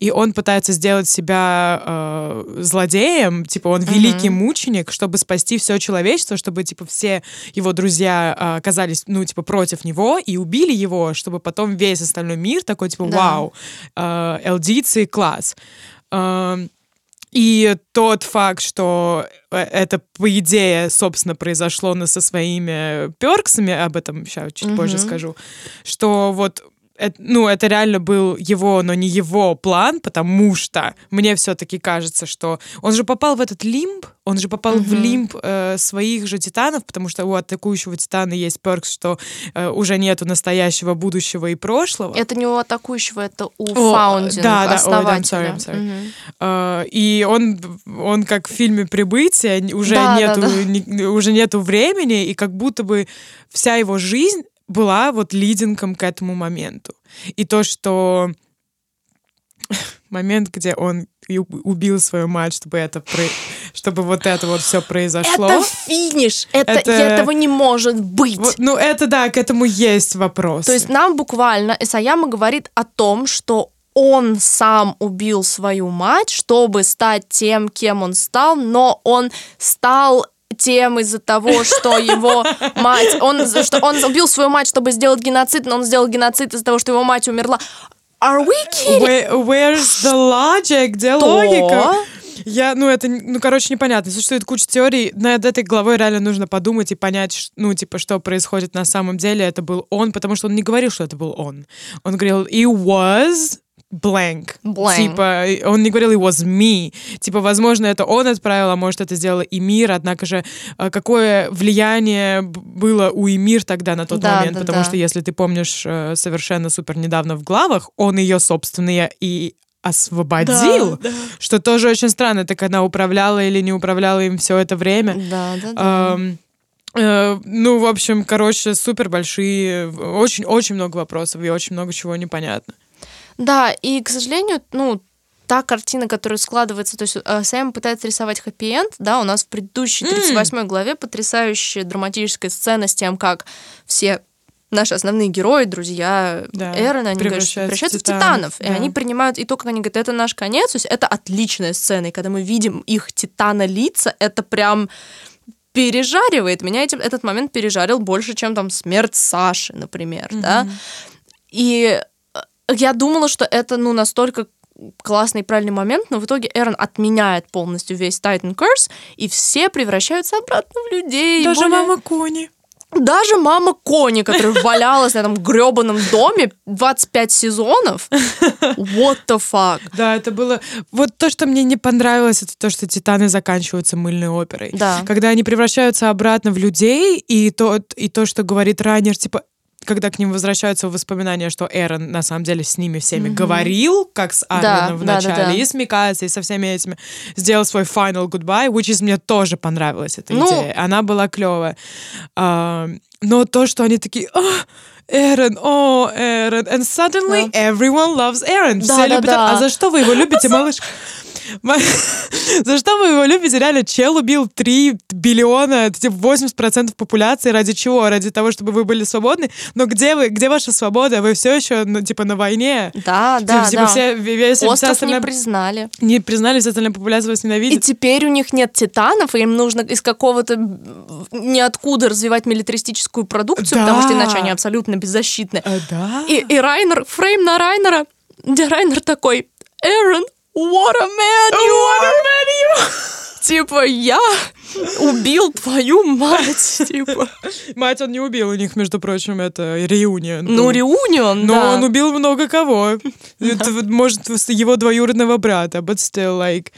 и он пытается сделать себя э, злодеем, типа он великий мученик, чтобы спасти все человечество, чтобы типа все его друзья э, оказались, ну, типа, против него и убили его, чтобы потом весь остальной мир такой, типа, Да. вау, э, элдицы класс. Эм, и тот факт, что э, это, по идее, собственно, произошло на со своими перксами, об этом сейчас чуть позже Мгм. скажу, что вот эт- ну, это реально был его, но не его план, потому что мне все-таки кажется, что он же попал в этот лимб, он же попал в Мгм. лимб э, своих же титанов, потому что у атакующего титана есть перкс, что э, уже нету настоящего, будущего и прошлого. Это не у атакующего, это у О, фаундинга, да, да, ой, да, I'm основателя. sorry, I'm sorry. Мгм. Э, и он, он как в фильме «Прибытие», уже, Да, да, нету, да. ни- уже нету времени, и как будто бы вся его жизнь была вот лидингом к этому моменту. И то, что [laughs] момент, где он убил свою мать, чтобы это про- чтобы вот это вот все произошло. Это финиш. Это, Это- Этого не может быть. Вот, ну, это да, к этому есть вопрос. То есть нам буквально Исаяма говорит о том, что он сам убил свою мать, чтобы стать тем, кем он стал, но он стал тем из-за того, что его мать, он, что он убил свою мать, чтобы сделать геноцид, но он сделал геноцид из-за того, что его мать умерла. Are we kidding? Where- where's the logic? Где Что? логика? Я, ну, это, ну, короче, непонятно. Существует куча теорий. Над этой главой реально нужно подумать и понять, ну, типа, что происходит на самом деле. Это был он, потому что он не говорил, что это был он. Он говорил, it was blank. Blank. Типа, он не говорил, it was me. Типа, возможно, это он отправил, а может, это сделал Эмир. Однако же, э, какое влияние было у Эмир тогда на тот Да, момент? да, потому да. что, если ты помнишь э, совершенно супер недавно в главах, он ее собственные и освободил, Да, да. что тоже очень странно, так она управляла или не управляла им все это время. Да, да, да. Эм, ну, в общем, короче, супер большие, очень-очень много вопросов и очень много чего непонятно. Да, и, к сожалению, ну, та картина, которая складывается, то есть э, Сэм пытается рисовать хэппи-энд, да, у нас в предыдущей 38 главе потрясающая драматическая сцена с тем, как все наши основные герои, друзья Да, Эрона, они говорят, превращаются в превращаются в титанов, титанов. И да. они принимают, и только они говорят, это наш конец, то есть это отличная сцена. И когда мы видим их титана лица, это прям пережаривает. Меня этим, этот момент пережарил больше, чем там смерть Саши, например, да. И я думала, что это, ну, настолько классный и правильный момент, но в итоге Эрон отменяет полностью весь Titan Curse, и все превращаются обратно в людей. Даже Более- мама Кони. даже мама Кони, которая валялась на этом гребаном доме 25 сезонов. What the fuck? Да, это было... Вот то, что мне не понравилось, это то, что «Титаны» заканчиваются мыльной оперой. Да. Когда они превращаются обратно в людей, и то, и то что говорит Райнер, типа, когда к ним возвращаются воспоминания, что Эрон на самом деле с ними всеми говорил, как с Арвином в да, да, да. и с Микасой, и со всеми этими, сделал свой final goodbye, which is мне тоже понравилась эта Ну. идея. Она была клевая. А, но то, что они такие... «А, Эрон, о, Эрон. And suddenly everyone loves Эрон. Да, Все да, любят да. Эрон. А за что вы его любите, малышка? [laughs] За что вы его любите? Реально, чел убил 3 биллиона, это типа 80% популяции. Ради чего? Ради того, чтобы вы были свободны? Но где вы? Где ваша свобода? Вы все еще, ну, типа, на войне? Да, да, типа, да. все, весь, вся Остров не остальная- признали. не признали, вся остальная популяция вас И ненавидит. теперь у них нет титанов, и им нужно из какого-то ниоткуда развивать милитаристическую продукцию, Да. потому что иначе они абсолютно беззащитны. А, да? И, и Райнер, фрейм на Райнера, где Райнер такой, Эрон, what a man you are!» Типа, я убил твою мать, типа. Мать он не убил, у них, между прочим, это реюнион. Ну, реунион, Но да. он убил много кого. [laughs] Это, может, его двоюродного брата, but still, like...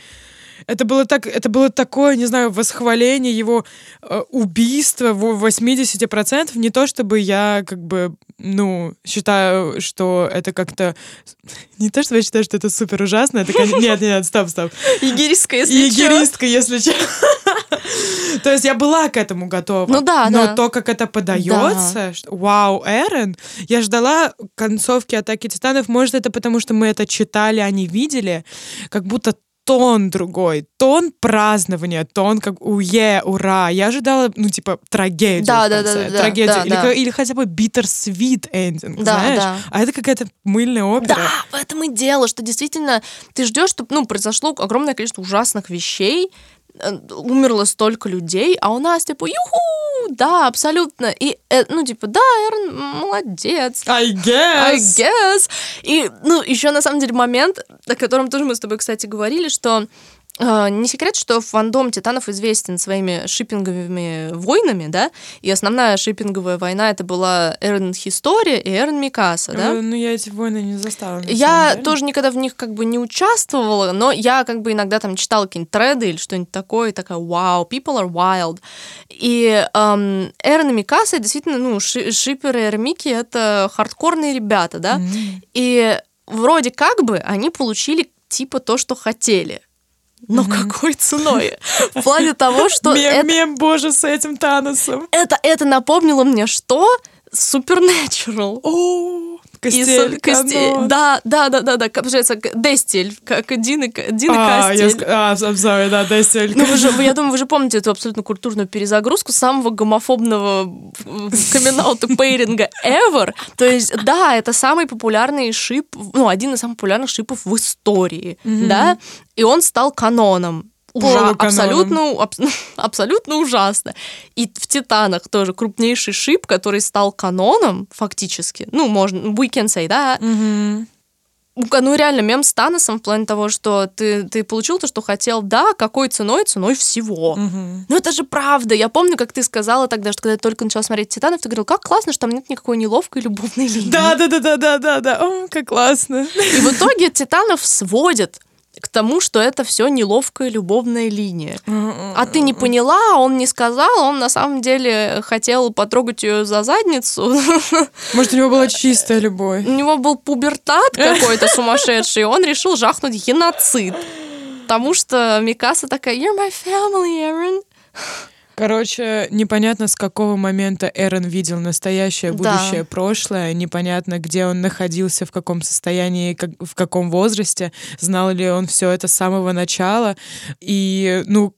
Это было, так, это было такое, не знаю, восхваление его э, убийства в 80%. Не то, чтобы я, как бы, ну, считаю, что это как-то... Не то, чтобы я считаю, что это супер ужасно. Это, кон- нет, нет, стоп, стоп. Егеристка, если чё. Егеристка, если честно. То есть я была к этому готова. Ну да, Но да. то, как это подается, что- вау, Эрен, я ждала концовки Атаки Титанов. Может, это потому, что мы это читали, а не видели. Как будто тон другой, тон празднования, тон как уе, ура. Я ожидала, ну, типа, трагедию Да, в да, конце, да, да, трагедию. да, или, да. или хотя бы bitter-sweet ending, Да, знаешь? да. А это какая-то мыльная опера. Да, в этом и дело, что действительно ты ждешь, что ну, произошло огромное количество ужасных вещей, э, умерло столько людей, а у нас типа, юху, да, абсолютно. И, э, ну, типа, да, Эрн молодец. I guess. I guess. И, ну, еще на самом деле момент, о котором тоже мы с тобой, кстати, говорили, что не секрет, что фандом Титанов известен своими шиппинговыми войнами, да, и основная шиппинговая война это была Эрн Хистория и Эрн Микаса, да. Э, Ну, я эти войны не застала. Я деле. тоже никогда в них как бы не участвовала, но я как бы иногда там читала какие-нибудь треды или что-нибудь такое, и такая, вау, people are wild. И эм, Эрон и Микаса действительно, ну, ши- шиперы и Эрмики — это хардкорные ребята, да? И вроде как бы они получили типа то, что хотели. Но какой ценой? В плане того, [laughs] что мем, это, мем, боже, с этим Таносом. это, это напомнило мне что? Supernatural. О, И костель, со- косте- оно. Да, да, да, да, да, получается, Дестель, как Дин и, Дин и А, я Костель. ск- а, I'm sorry, да, Дестель. Ну, вы же, я думаю, вы же помните эту абсолютно культурную перезагрузку самого гомофобного камин пейринга ever. То есть, да, это самый популярный шип, ну, один из самых популярных шипов в истории, да, и он стал каноном. Ужа- абсолютно, абс- [laughs] абсолютно ужасно. И в «Титанах» тоже крупнейший шип, который стал каноном фактически. Ну, можно, we can say that. Мгм. Ну, реально, мем с Таносом в плане того, что ты, ты получил то, что хотел, да, какой ценой? Ценой всего. Мгм. Ну, это же правда. Я помню, как ты сказала тогда, что когда я только начала смотреть «Титанов», ты говорил, как классно, что там нет никакой неловкой любовной линии. Да, да, да, да, да, да, да. О, как классно. И в итоге «Титанов» сводит к тому, что это все неловкая любовная линия. А ты не поняла, а он не сказал, он на самом деле хотел потрогать ее за задницу. [laughs] Может, у него была чистая любовь. У него был пубертат какой-то сумасшедший, и он решил жахнуть геноцид. Потому что Микаса такая, you're my family, Aaron. Короче, непонятно, с какого момента Эрон видел настоящее, Да. будущее, прошлое. Непонятно, где он находился, в каком состоянии, как- в каком возрасте. Знал ли он все это с самого начала. И, ну,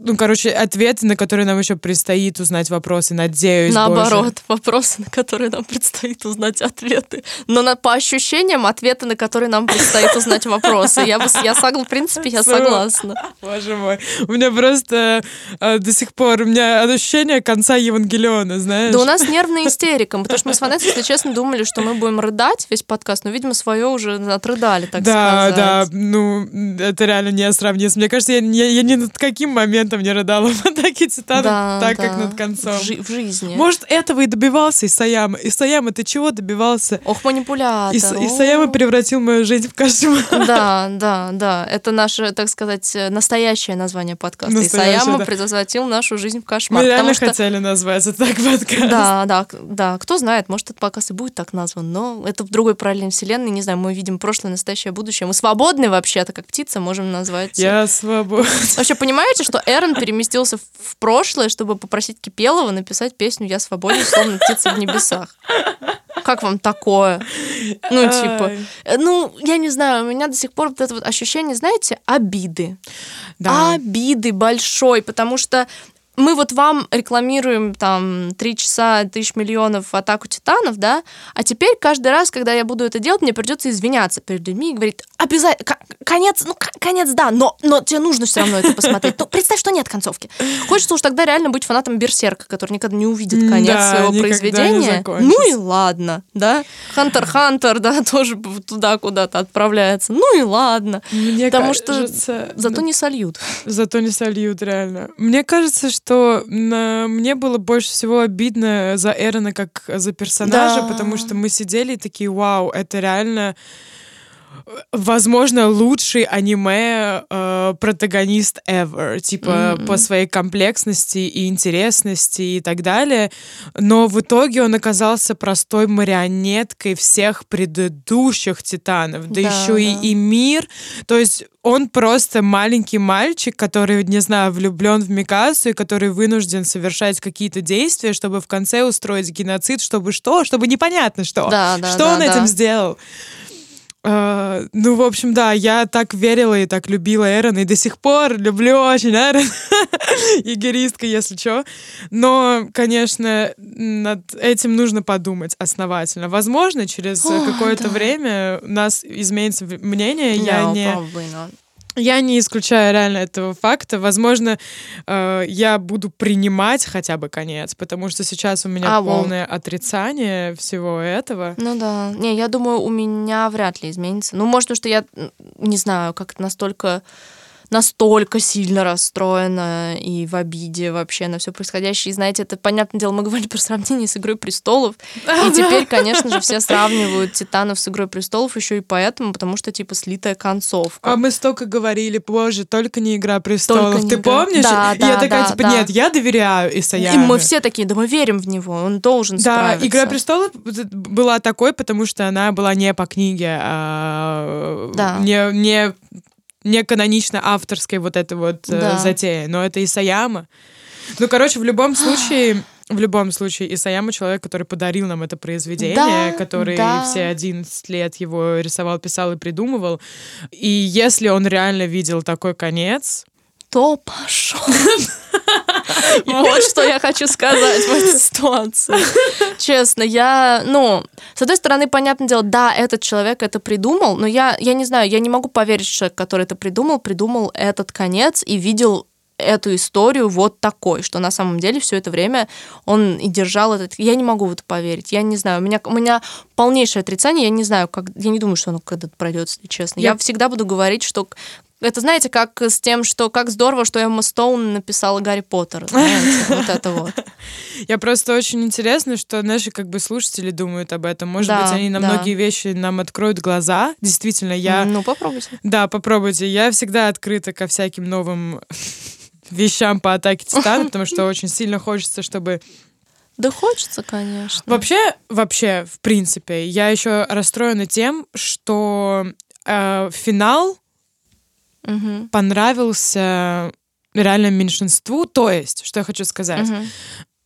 ну, короче, ответы, на которые нам еще предстоит узнать вопросы, надеюсь. боже. Наоборот, вопросы, на которые нам предстоит узнать ответы. Но на, по ощущениям, ответы, на которые нам предстоит узнать вопросы. Я, бы, я согла- в принципе, я согласна. Боже мой. У меня просто э, до сих пор, у меня ощущение конца Евангелиона, знаешь? Да у нас нервная истерика, потому что мы с Ванессой, если честно, думали, что мы будем рыдать весь подкаст, но, видимо, свое уже отрыдали, так да, сказать. да, ну, это реально не сравнится. Мне кажется, я, я, я ни над каким моментом не рыдала [laughs] в атаке титанов, Да, так да. как над концом. В, жи- в жизни. Может, этого и добивался Исаяма. Исаяма, ты чего добивался? Ох, манипулятор. Ис-. Исаяма превратил мою жизнь в кошмар. Да, да, да. Это наше, так сказать, э, настоящее название подкаста. Настоящее, Исаяма да. превратил нашу жизнь в кошмар. Мы реально что хотели назвать это так подкаст. Да, да, да. Кто знает, может, этот подкаст и будет так назван, но это в другой параллельной вселенной, не знаю, мы видим прошлое, настоящее, будущее. Мы свободны вообще-то, как птица, можем назвать. Я свободен. Вообще, понимаете, что Эрон переместился в- прошлое, чтобы попросить Кипелова написать песню «Я свободен, словно птица в небесах». Как вам такое? Ну, типа, э, ну, я не знаю, у меня до сих пор вот это вот ощущение, знаете, обиды. Да. Обиды большой, потому что мы вот вам рекламируем там три часа, тысяч миллионов атаку титанов, да, а теперь каждый раз, когда я буду это делать, мне придется извиняться перед людьми и говорить, обязательно, конец, ну, конец, да, но, но тебе нужно все равно это посмотреть. Ну, представь, что нет концовки. Хочется уж тогда реально быть фанатом Берсерка, который никогда не увидит конец да, своего произведения. ну и ладно, да. Хантер Хантер, да, [laughs] тоже туда куда-то отправляется. Ну и ладно. Мне Потому что кажется, Зато не сольют. Зато не сольют, реально. Мне кажется, что на- мне было больше всего обидно за Эрона как за персонажа, Да. потому что мы сидели и такие, вау, это реально возможно, лучший аниме э, протагонист ever, типа Мгм. по своей комплексности и интересности и так далее. Но в итоге он оказался простой марионеткой всех предыдущих титанов, да, Да, еще и, да. и мир. То есть он просто маленький мальчик, который, не знаю, влюблен в Микасу и который вынужден совершать какие-то действия, чтобы в конце устроить геноцид, чтобы что? Чтобы непонятно что. Да, да, что да, он да. этим сделал? А, ну, в общем, да, я так верила и так любила Эрона, и до сих пор люблю очень Эрон. [laughs] Егеристка, если что. Но, конечно, над этим нужно подумать основательно. Возможно, через Ох, какое-то да. время у нас изменится мнение. Я No, не, probably not. Я не исключаю реально этого факта. Возможно, э, я буду принимать хотя бы конец, потому что сейчас у меня А, полное отрицание всего этого. Ну да. Не, я думаю, у меня вряд ли изменится. Ну, может, потому что я не знаю, как настолько настолько сильно расстроена и в обиде вообще на все происходящее. И знаете, это, понятное дело, мы [laughs] говорили про сравнение с «Игрой престолов», и теперь, конечно же, все [laughs] сравнивают «Титанов» с «Игрой престолов» еще и поэтому, потому что, типа, слитая концовка. А мы столько говорили, боже, только не «Игра престолов». Только Ты «Игра». помнишь? Да, И я да, такая, да, типа, да. нет, я доверяю И Исаяме. мы все такие, да мы верим в него, он должен Да. «Игра престолов» была такой, потому что она была не по книге, а Да. не, не, не канонично авторской вот этой вот э, Да. затеи. Но это Исаяма. Ну, короче, в любом [gasps] случае... В любом случае, Исаяма человек, который подарил нам это произведение, Да, который да. все 11 лет его рисовал, писал и придумывал. И если он реально видел такой конец, то пошел. Вот что я хочу сказать в этой ситуации. Честно, я, ну, с одной стороны, понятное дело, да, этот человек это придумал, но я, я не знаю, я не могу поверить, что человек, который это придумал, придумал этот конец и видел эту историю вот такой, что на самом деле все это время он и держал этот... Я не могу в это поверить. Я не знаю. У меня, у меня полнейшее отрицание. Я не знаю, как... Я не думаю, что оно когда-то пройдет, если честно. Я... Я- всегда буду говорить, что... Это, знаете, как с тем, что как здорово, что Эмма Стоун написала Гарри Поттера. Знаете, [laughs] вот это вот. Я просто очень интересно, что наши как бы слушатели думают об этом. Может Да, быть, они на да. многие вещи нам откроют глаза. Действительно, я... Ну, попробуйте. Да, попробуйте. Я всегда открыта ко всяким новым [laughs] вещам по атаке Титана, потому что очень сильно хочется, чтобы... Да хочется, конечно. Вообще, вообще, в принципе, я еще расстроена тем, что э, финал Мгм. понравился реально меньшинству. То есть, что я хочу сказать. Мгм.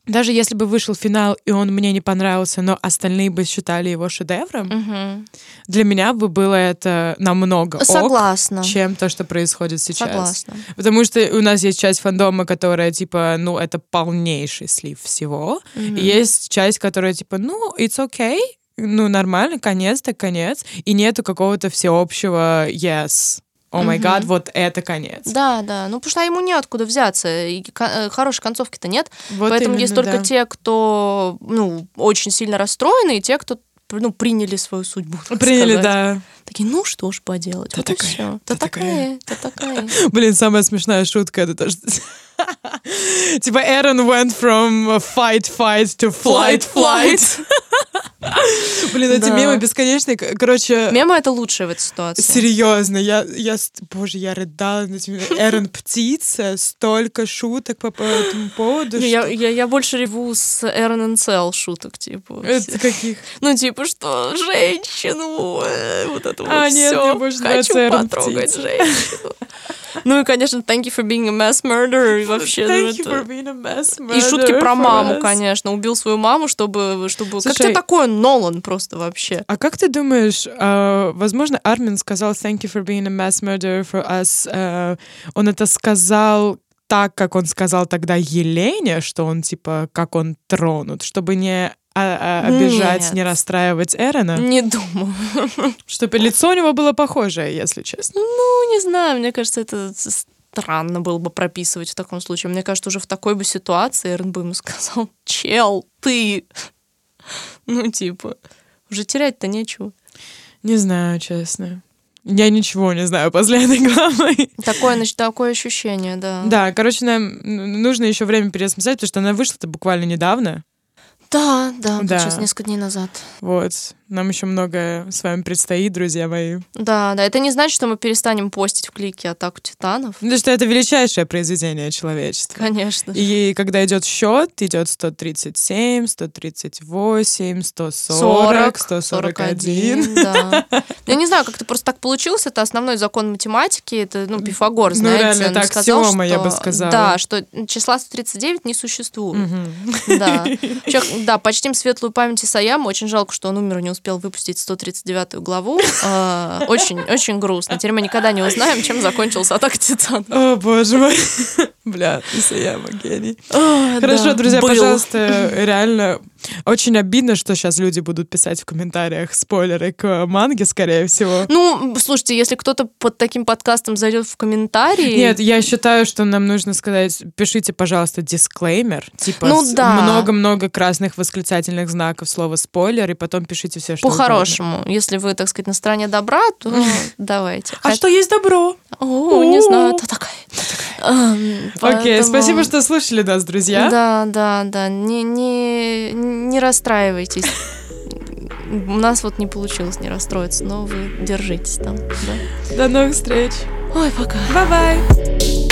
Даже если бы вышел финал, и он мне не понравился, но остальные бы считали его шедевром, Мгм. для меня бы было это намного ок, Согласна. чем то, что происходит сейчас. Согласна. Потому что у нас есть часть фандома, которая, типа, ну, это полнейший слив всего. Мгм. И есть часть, которая, типа, ну, it's okay, ну, нормально, конец, так конец. И нету какого-то всеобщего yes. О май гад, вот это конец. Да, да. Ну, потому что ему неоткуда взяться. И э, хорошей концовки-то нет. Вот Поэтому именно, есть только да. те, кто, ну, очень сильно расстроены, и те, кто ну, приняли свою судьбу. [laughs] Приняли, сказать. да. Такие, ну что ж поделать, Та вот и такая, все. та Та такая, та такая. [laughs] Блин, самая смешная шутка это то, что... [laughs] Типа Эрон went from fight, fight to flight, flight. [laughs] Блин, эти Да. мемы бесконечные. Короче, Мема это лучшее в этой ситуации. серьезно, я, я, боже, я рыдала над этими. Эрон птица, столько шуток по, по этому поводу. Я, что- я, я больше реву с Эрон Цел шуток, типа. Это каких? Ну, типа, что женщину, э, вот это А, вот нет, больше нравится Хочу потрогать Птица. женщину. [laughs] Ну и, конечно, thank you for being a mass murderer. И вообще, ну, Thank you это- for being a mass И шутки murderer про маму, us. конечно. Убил свою маму, чтобы... чтобы... как Слушай, тебе такое, Нолан, просто вообще? А как ты думаешь, э, возможно, Армин сказал «Thank you for being a mass murderer for us». э, он это сказал так, как он сказал тогда Елене, что он, типа, как он тронут, чтобы не а- а, обижать, Нет. не расстраивать Эрона. Не думаю. [laughs] Чтобы лицо у него было похожее, если честно. Ну, не знаю, мне кажется, это странно было бы прописывать в таком случае. Мне кажется, уже в такой бы ситуации Эрн бы ему сказал, чел, ты. [laughs] Ну, типа, уже терять-то нечего. Не знаю, честно. Я ничего не знаю после этой главы. [laughs] Такое, значит, такое ощущение, да. Да, короче, нам нужно еще время пересмотреть, потому что она вышла-то буквально недавно. Да, да, Да. сейчас несколько дней назад. Вот. Нам еще многое с вами предстоит, друзья мои. Да, да, это не значит, что мы перестанем постить в клике «Атаку титанов». Потому что это величайшее произведение человечества. Конечно. И когда идет счет, идет 137, 138, 140, 141. да. Я не знаю, как это просто так получилось. Это основной закон математики. Это, ну, Пифагор, Ну, знаете. реально, он так, сказал, аксиома, я бы сказала. Да, что числа 139 не существует. Мгм. Да. [laughs] Чё, да, почтим светлую память Исаяма. Очень жалко, что он умер не успел выпустить 139 главу. А, Очень, очень грустно. Теперь мы никогда не узнаем, чем закончился атака Титанов. О, боже мой. Бля, Исаяма гений. А, Хорошо, да, друзья, был. пожалуйста, реально очень обидно, что сейчас люди будут писать в комментариях спойлеры к манге, скорее всего. Ну, слушайте, если кто-то под таким подкастом зайдет в комментарии... Нет, я считаю, что нам нужно сказать, пишите, пожалуйста, дисклеймер, типа Ну да. много-много красных восклицательных знаков слова спойлер, и потом пишите все, что угодно. По-хорошему. Если вы, так сказать, на стороне добра, то давайте. А что есть добро? О, не знаю, это такая. Окей, спасибо, что слушали нас, друзья. Да, да, да. Не, не, не расстраивайтесь. У нас вот не получилось не расстроиться, но вы держитесь там. Да? До новых встреч. Ой, пока. Bye-bye.